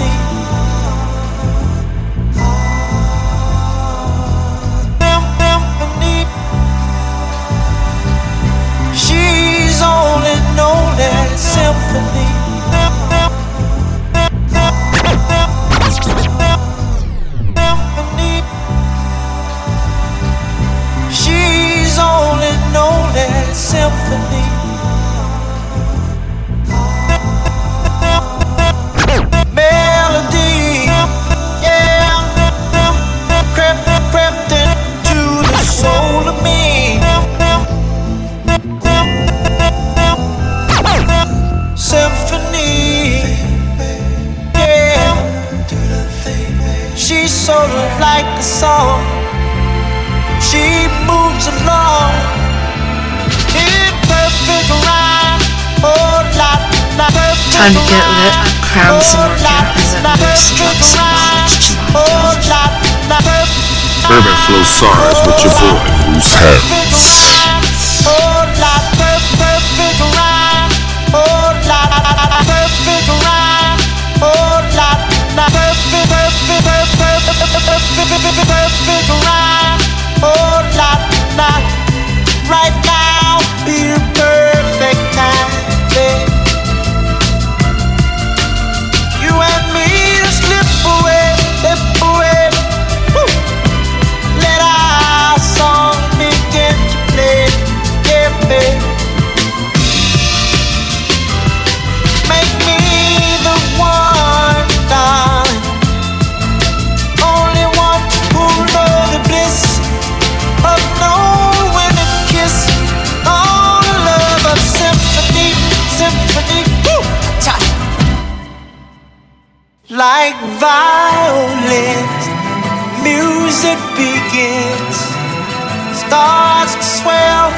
Starts to swell,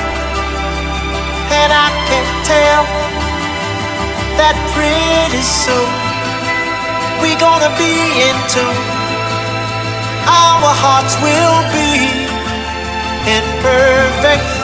and I can tell that pretty soon we're gonna be in tune. Our hearts will be in perfect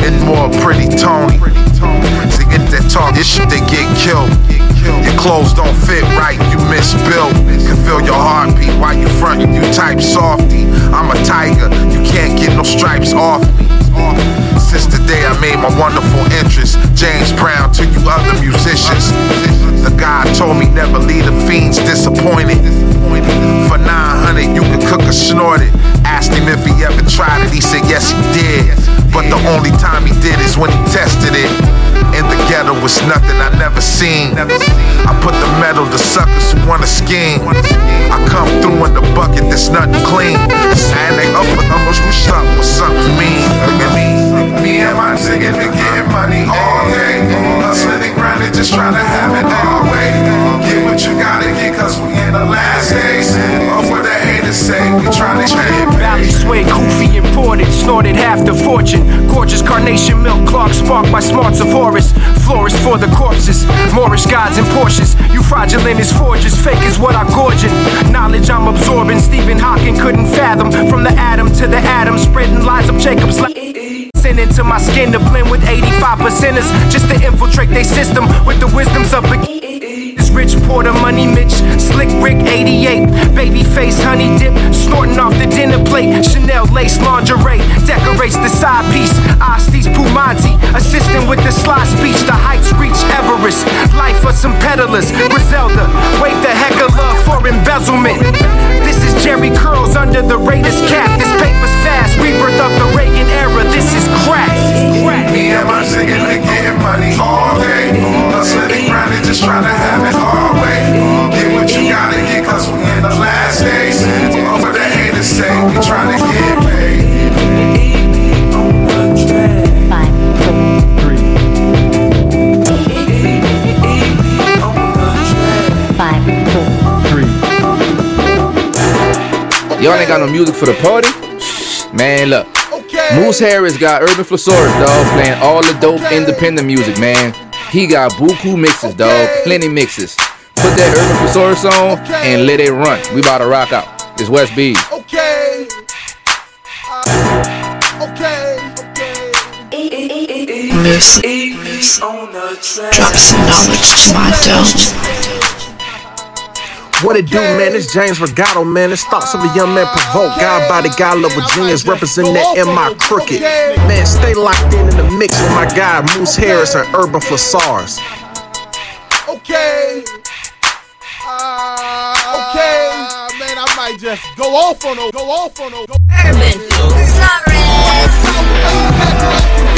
met more pretty Tony. To get that talk, this shit they get killed. Your clothes don't fit right, you misbuilt. Can feel your heartbeat while you front, you type softy. I'm a tiger, you can't get no stripes off me. Since the day I made my wonderful interest, James Brown to you other musicians. The God told me never leave the fiends disappointed. For 900, you could cook or snort it. Asked him if he ever tried it, he said yes he did. But the only time he did is when he tested it. In the ghetto was nothing I never seen. I put the metal to suckers who wanna scheme. I come through in the bucket that's nothing clean. And they up with almost we shot with something mean. Me and my singing and getting money all day. Hustling grinding, just trying to have it our way. Get what you gotta get, cause we in the last days. What the haters say, we trying to get Valley sway, Koofy imported, snorted half the fortune. Gorgeous carnation milk clock sparked by smarts of Horus. Florist for the corpses, Moorish gods and Porsches. You fraudulent as forges, fake is what I gorging. Knowledge I'm absorbing, Stephen Hawking couldn't fathom. From the atom to the atom, spreading lies of Jacob's. Into my skin to blend with 85 percenters just to infiltrate their system with the wisdoms of this rich Porter Money Mitch, Slick Rick 88, baby face honey dip, snorting off the dinner plate. Chanel lace lingerie decorates the side piece. Asti Spumante, assisting with the sly speech. The heights reach Everest. Life for some peddlers. Griselda, wait the heck of love for embezzlement. This is Jheri curls under the Raiders cap. This paper's fast, rebirth of the Reagan era. This is crack. crack. Me and my and getting money all day. Hustling and grinding, just trying to have it our way. Get what you gotta get, cause we in the last days. What the haters say, we trying to get paid. Y'all ain't got no music for the party? Man, look. Moose Harris got Urban Flosarus, dog, playing all the dope independent music, man. He got buku mixes, dog, plenty mixes. Put that Urban Flosarus on and let it run. We about to rock out. It's West B. Okay. Moose, Moose, drop some knowledge to my dome. What it do, man? It's James Regato, man. It's thoughts of a young man provoked. God body, God level genius, representing that in my crooked. Man, stay locked in in the mix with my guy Moose Harris and Urban Flosarus. Okay. Uh, okay. man, I might just go off on a go off on a go. Urban When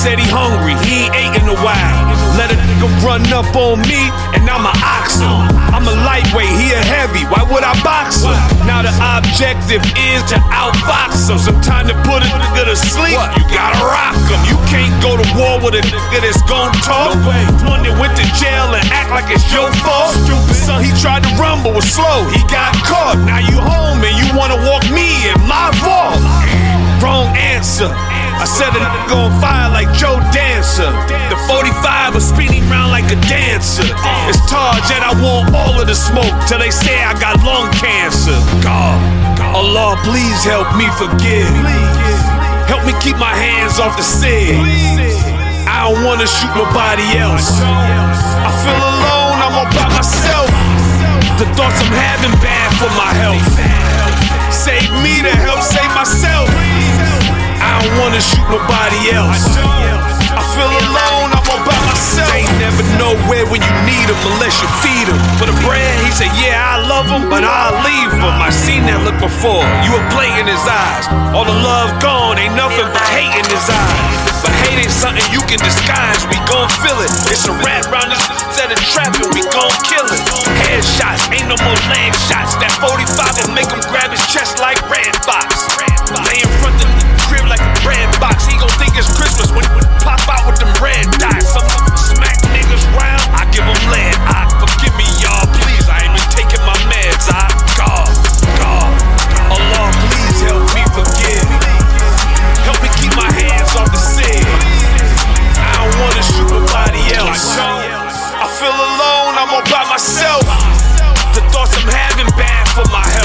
said he hungry, he ain't ate in a while. Let a nigga run up on me, and I'm a oxen. I'm a lightweight, he a heavy. Why would I box him? Now the objective is to outbox him. Sometimes to put a nigga to sleep, you gotta rock him. You can't go to war with a nigga that's gon' talk. One that went to jail and act like it's your fault. Son, he tried to rumble, was slow, he got caught. Now you home and you wanna walk me in my vault. Wrong answer. I set it go on fire like Joe Dancer. The 45 was spinning round like a dancer. It's Target, I want all of the smoke till they say I got lung cancer. God, Allah, please help me forgive. Help me keep my hands off the sin. I don't wanna shoot nobody else. I feel alone, I'm all by myself. The thoughts I'm having bad for my health. Save me to help save myself. I don't wanna shoot nobody else. I feel alone, I'm all by myself. They never know where when you need them unless you feed them. For the bread. he said, Yeah, I love them, but I'll leave them. I seen that look before. You were blatant in his eyes. All the love gone, ain't nothing but hate in his eyes. But hate ain't something you can disguise, we gon' feel it. It's a rat round this set of trap and we gon' kill it. Headshots, ain't no more leg shots. That 45 will make him grab his chest like Redd Foxx. Lay in front of bread box. He gon' think it's Christmas when he pop out with them red dots. Some smack niggas round, I give them lead. I forgive me, y'all, please. I ain't been taking my meds. I God, God, Allah, please help me forgive. Help me keep my hands off the sin. I don't wanna shoot nobody else. I feel alone, I'm all by myself. The thoughts I'm having bad for my health.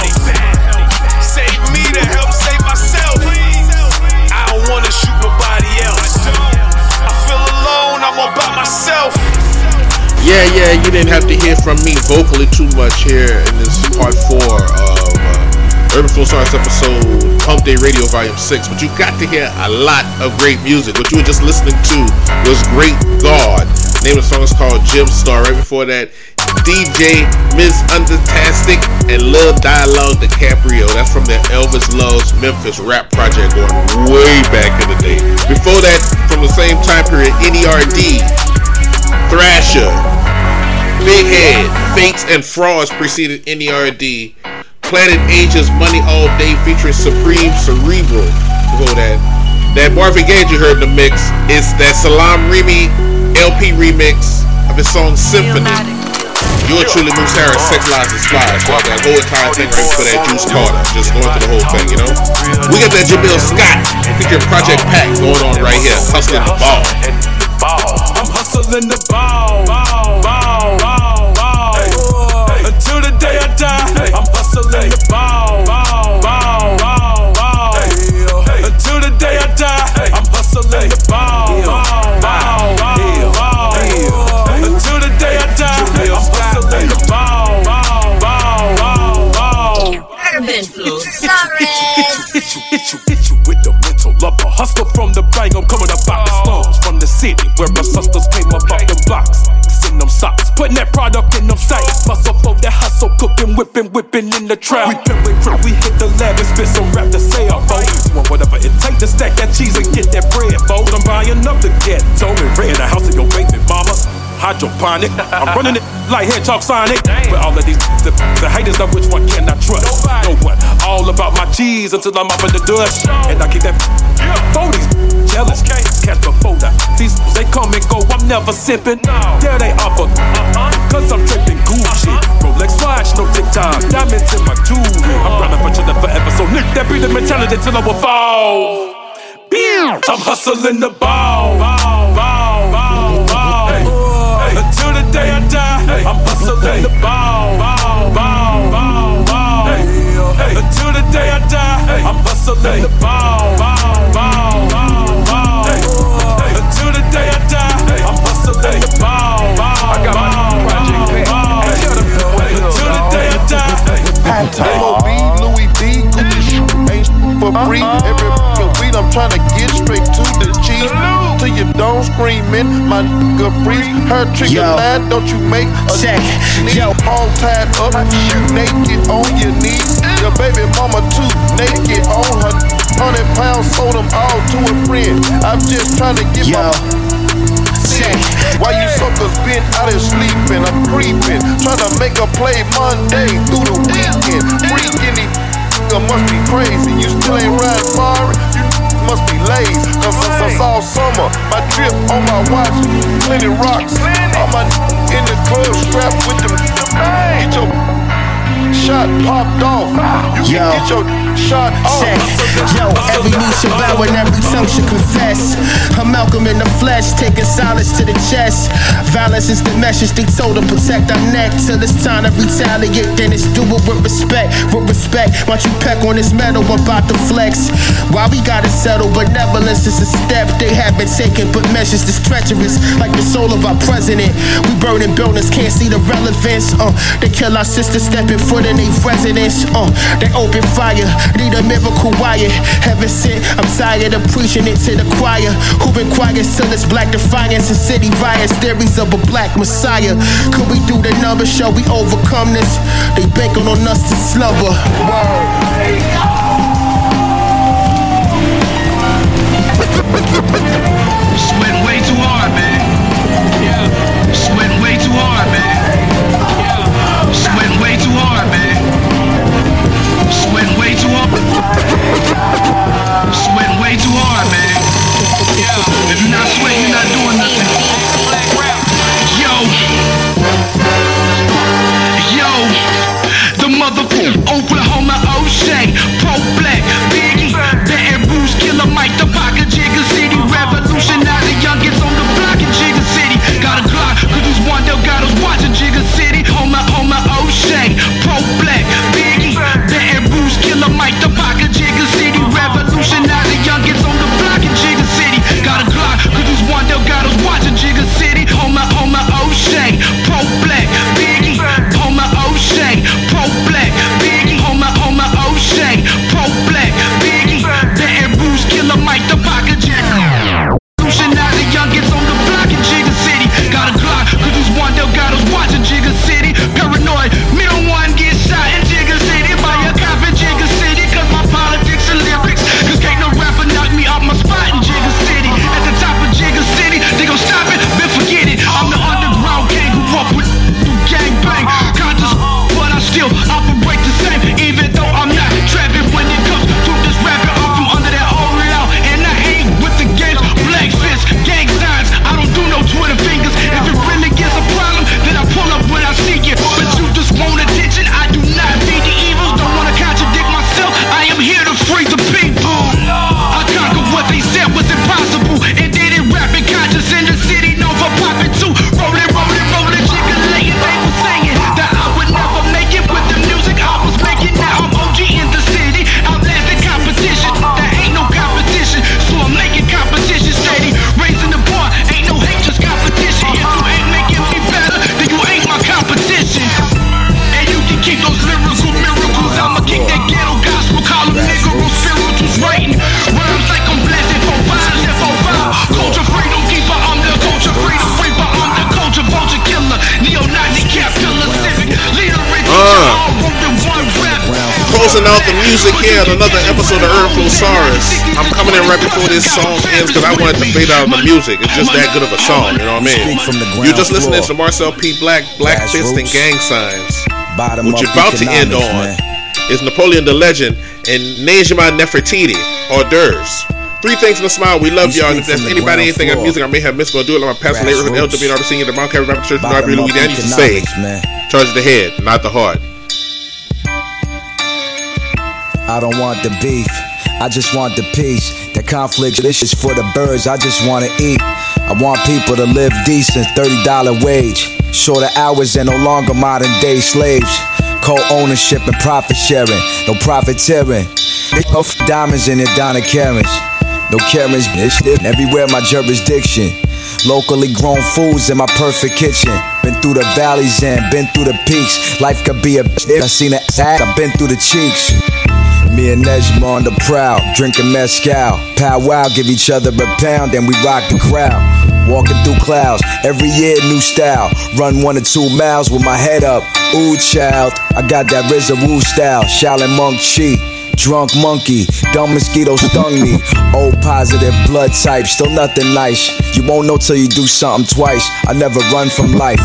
Yeah, yeah, you didn't have to hear from me vocally too much here in this part four of uh, Urban Flosarus episode Hump Day Radio Volume 6. But you got to hear a lot of great music. What you were just listening to was Great God. The name of the song is called Gym Star. Right before that, DJ Ms. Undertastic and Lil Dialogue DiCaprio. That's from the Elvis Loves Memphis rap project going way back in the day. Before that, from the same time period, NERD, Thrasher, Big Head, Fakes and Frauds preceded NERD. Planet Asia's Money All Day featuring Supreme Cerebral. Go that. That Marvin Gaye you heard in the mix is that Salaam Remi LP remix of his song Symphony. You're truly Moose Harris, Sex Lies and Spies. So that whole entire thing right for that Juice Carter. Just going through the whole thing, you know? We got that Jamil Scott featuring Project Pack going on right here. Hustling the ball. I'm hustling the ball, day I die, I'm hustling the ball, ball, ball, ball, ball. Until the day I die, I'm hustling the ball, ball, ball, ball, ball. Until the day I die, I'm hustling the ball, ball, ball, ball, ball. Urban Flow. Hit mental upper hustle from the bang. I'm coming up out the slums from the city where my sisters came up out them blocks. In them socks, putting that product in them sights. Muscle for that hustle, cooking, whipping, whipping in the trap. We pimp, we trip, we hit the lab and spit some rap to say up, folks. Want whatever it take to stack that cheese and get that bread, folks. I'm buying up the ghetto and renting a house in your basement, mama. Hydroponic, I'm running it like head Hedgehog Sonic. But all of these, the, the haters know which one can I trust. No one, all about my cheese until I'm up in the dust. And I keep that for these jealous. Catch before that. These, they come and go, I'm never sipping. Yeah, they offer, cause I'm tripping Gucci. Rolex watch, no TikTok, diamonds in my jewelry. I'm running for chillin' forever, so Nick, that be the mentality till I will fall. I'm hustling the ball, I'm hustling the ball, ball, ball, ball, ball. Until the day I die, I'm hustling the ball, ball, ball, ball, ball. Until the day I die, I'm hustling the ball, ball, ball, ball, ball. Until the day I die. MOB, Louis V, Gucci ain't for free. Uh-huh. Every fucking weed, I'm trying to get straight to the cheese. Till you don't screaming, my nigga freeze. Her trigger Yo. lad, don't you make a Check. Yo. All tied up, you naked on your knees. Your baby mama too, naked on her. Hundred pounds, sold them all to a friend. I'm just trying to get my Check. why you suckers been out here sleeping? I'm creeping, trying to make a play Monday through the weekend. Freaking these nigga must be crazy. You still ain't riding far? Must be lazy. Cause since it's all summer, my drip on my watch, plenty rocks. All my in the club strapped with them. Get your shot popped off. You can Yo. get your shot off. Check. Yo, every knee should bow and every tongue should confess. I'm Malcolm in the flesh, taking silence to the chest. Violence is the message they told to protect our neck till it's time to retaliate. Then it's do it with respect, with respect. Watch you peck on this metal, I'm about to flex. Why we gotta settle? Benevolence is a step they haven't taken, but measures is treacherous, like the soul of our president. We burning buildings, can't see the relevance. Uh, they kill our sisters, stepping foot in in their residence. Uh, they open fire, need a miracle wire. Heaven sent, I'm tired of preaching it to the choir. Who been quiet till it's black defiance and city riots, theories of a black messiah. Could we do the number? Shall we overcome this? They banking on us to slumber. Sweating way too hard, man. Yeah. Sweating way too hard, man. Hey, Closing out the music here on another episode of Earth Saurus. I'm coming in right before this song ends because I wanted to fade out of the music. It's just that good of a song, you know what I mean? You're just listening to Marcel P. Black, Black Fist and Gang Signs. Bottom What you're about to end on is Napoleon Da Legend and Nejima Nefertiti, hors d'oeuvres. Three things in a smile. We love y'all. If there's anybody, anything, of music I may have missed, go do it like my pastor, neighborhood. LWNRB singing the Mount Calvary Baptist Church, North Louisiana. used to say, man. charge the head, not the heart. I don't want the beef. I just want the peace. The conflict, this is for the birds. I just want to eat. I want people to live decent. $30 wage. Shorter hours and no longer modern day slaves. Co ownership and profit sharing. No profiteering. Both diamonds in their Donna Karens. No Karens, bitch. Everywhere my jurisdiction. Locally grown foods in my perfect kitchen. Been through the valleys and been through the peaks. Life could be a bitch. I seen the ass, I've been through the cheeks. Me and Nejma on the prowl, drinking mezcal. Powwow, give each other a pound, then we rock the crowd. Walking through clouds, every year new style. Run one or two miles with my head up. Ooh, child, I got that RZA Wu style. Shaolin Monk Chi. Drunk monkey, dumb mosquito stung me. O positive blood type, still nothing nice. You won't know till you do something twice. I never run from life.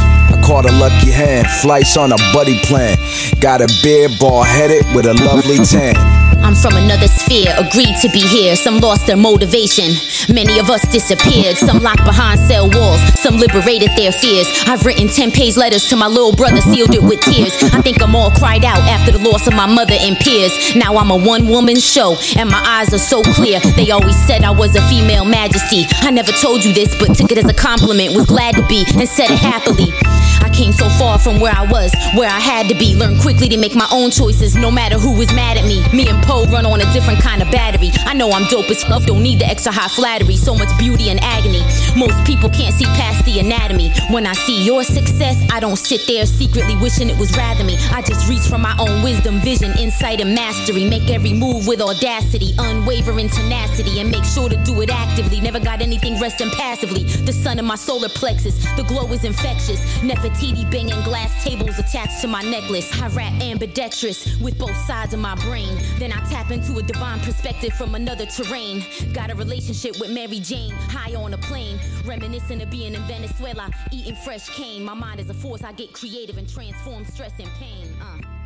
Caught a lucky hand, flights on a buddy plan. Got a beard, ball headed with a lovely tan. I'm from another sphere, agreed to be here. Some lost their motivation. Many of us disappeared. Some locked behind cell walls. Some liberated their fears. I've written 10 page letters to my little brother, sealed it with tears. I think I'm all cried out after the loss of my mother and peers. Now I'm a one woman show, and my eyes are so clear. They always said I was a female majesty. I never told you this, but took it as a compliment. Was glad to be and said it happily. I Came so far from where I was, where I had to be. Learned quickly to make my own choices, no matter who was mad at me. Me and Poe run on a different kind of battery. I know I'm dope as fuck, don't need the extra high flattery. So much beauty and agony. Most people can't see past the anatomy. When I see your success, I don't sit there secretly wishing it was rather me. I just reach for my own wisdom, vision, insight, and mastery. Make every move with audacity, unwavering tenacity, and make sure to do it actively. Never got anything resting passively. The sun in my solar plexus, the glow is infectious. Nefertiti banging glass tables attached to my necklace. I rap ambidextrous with both sides of my brain. Then I tap into a divine perspective from another terrain. Got a relationship with Mary Jane, high on a plane. Reminiscent of being in Venezuela, eating fresh cane. My mind is a force, I get creative and transform stress and pain. Uh.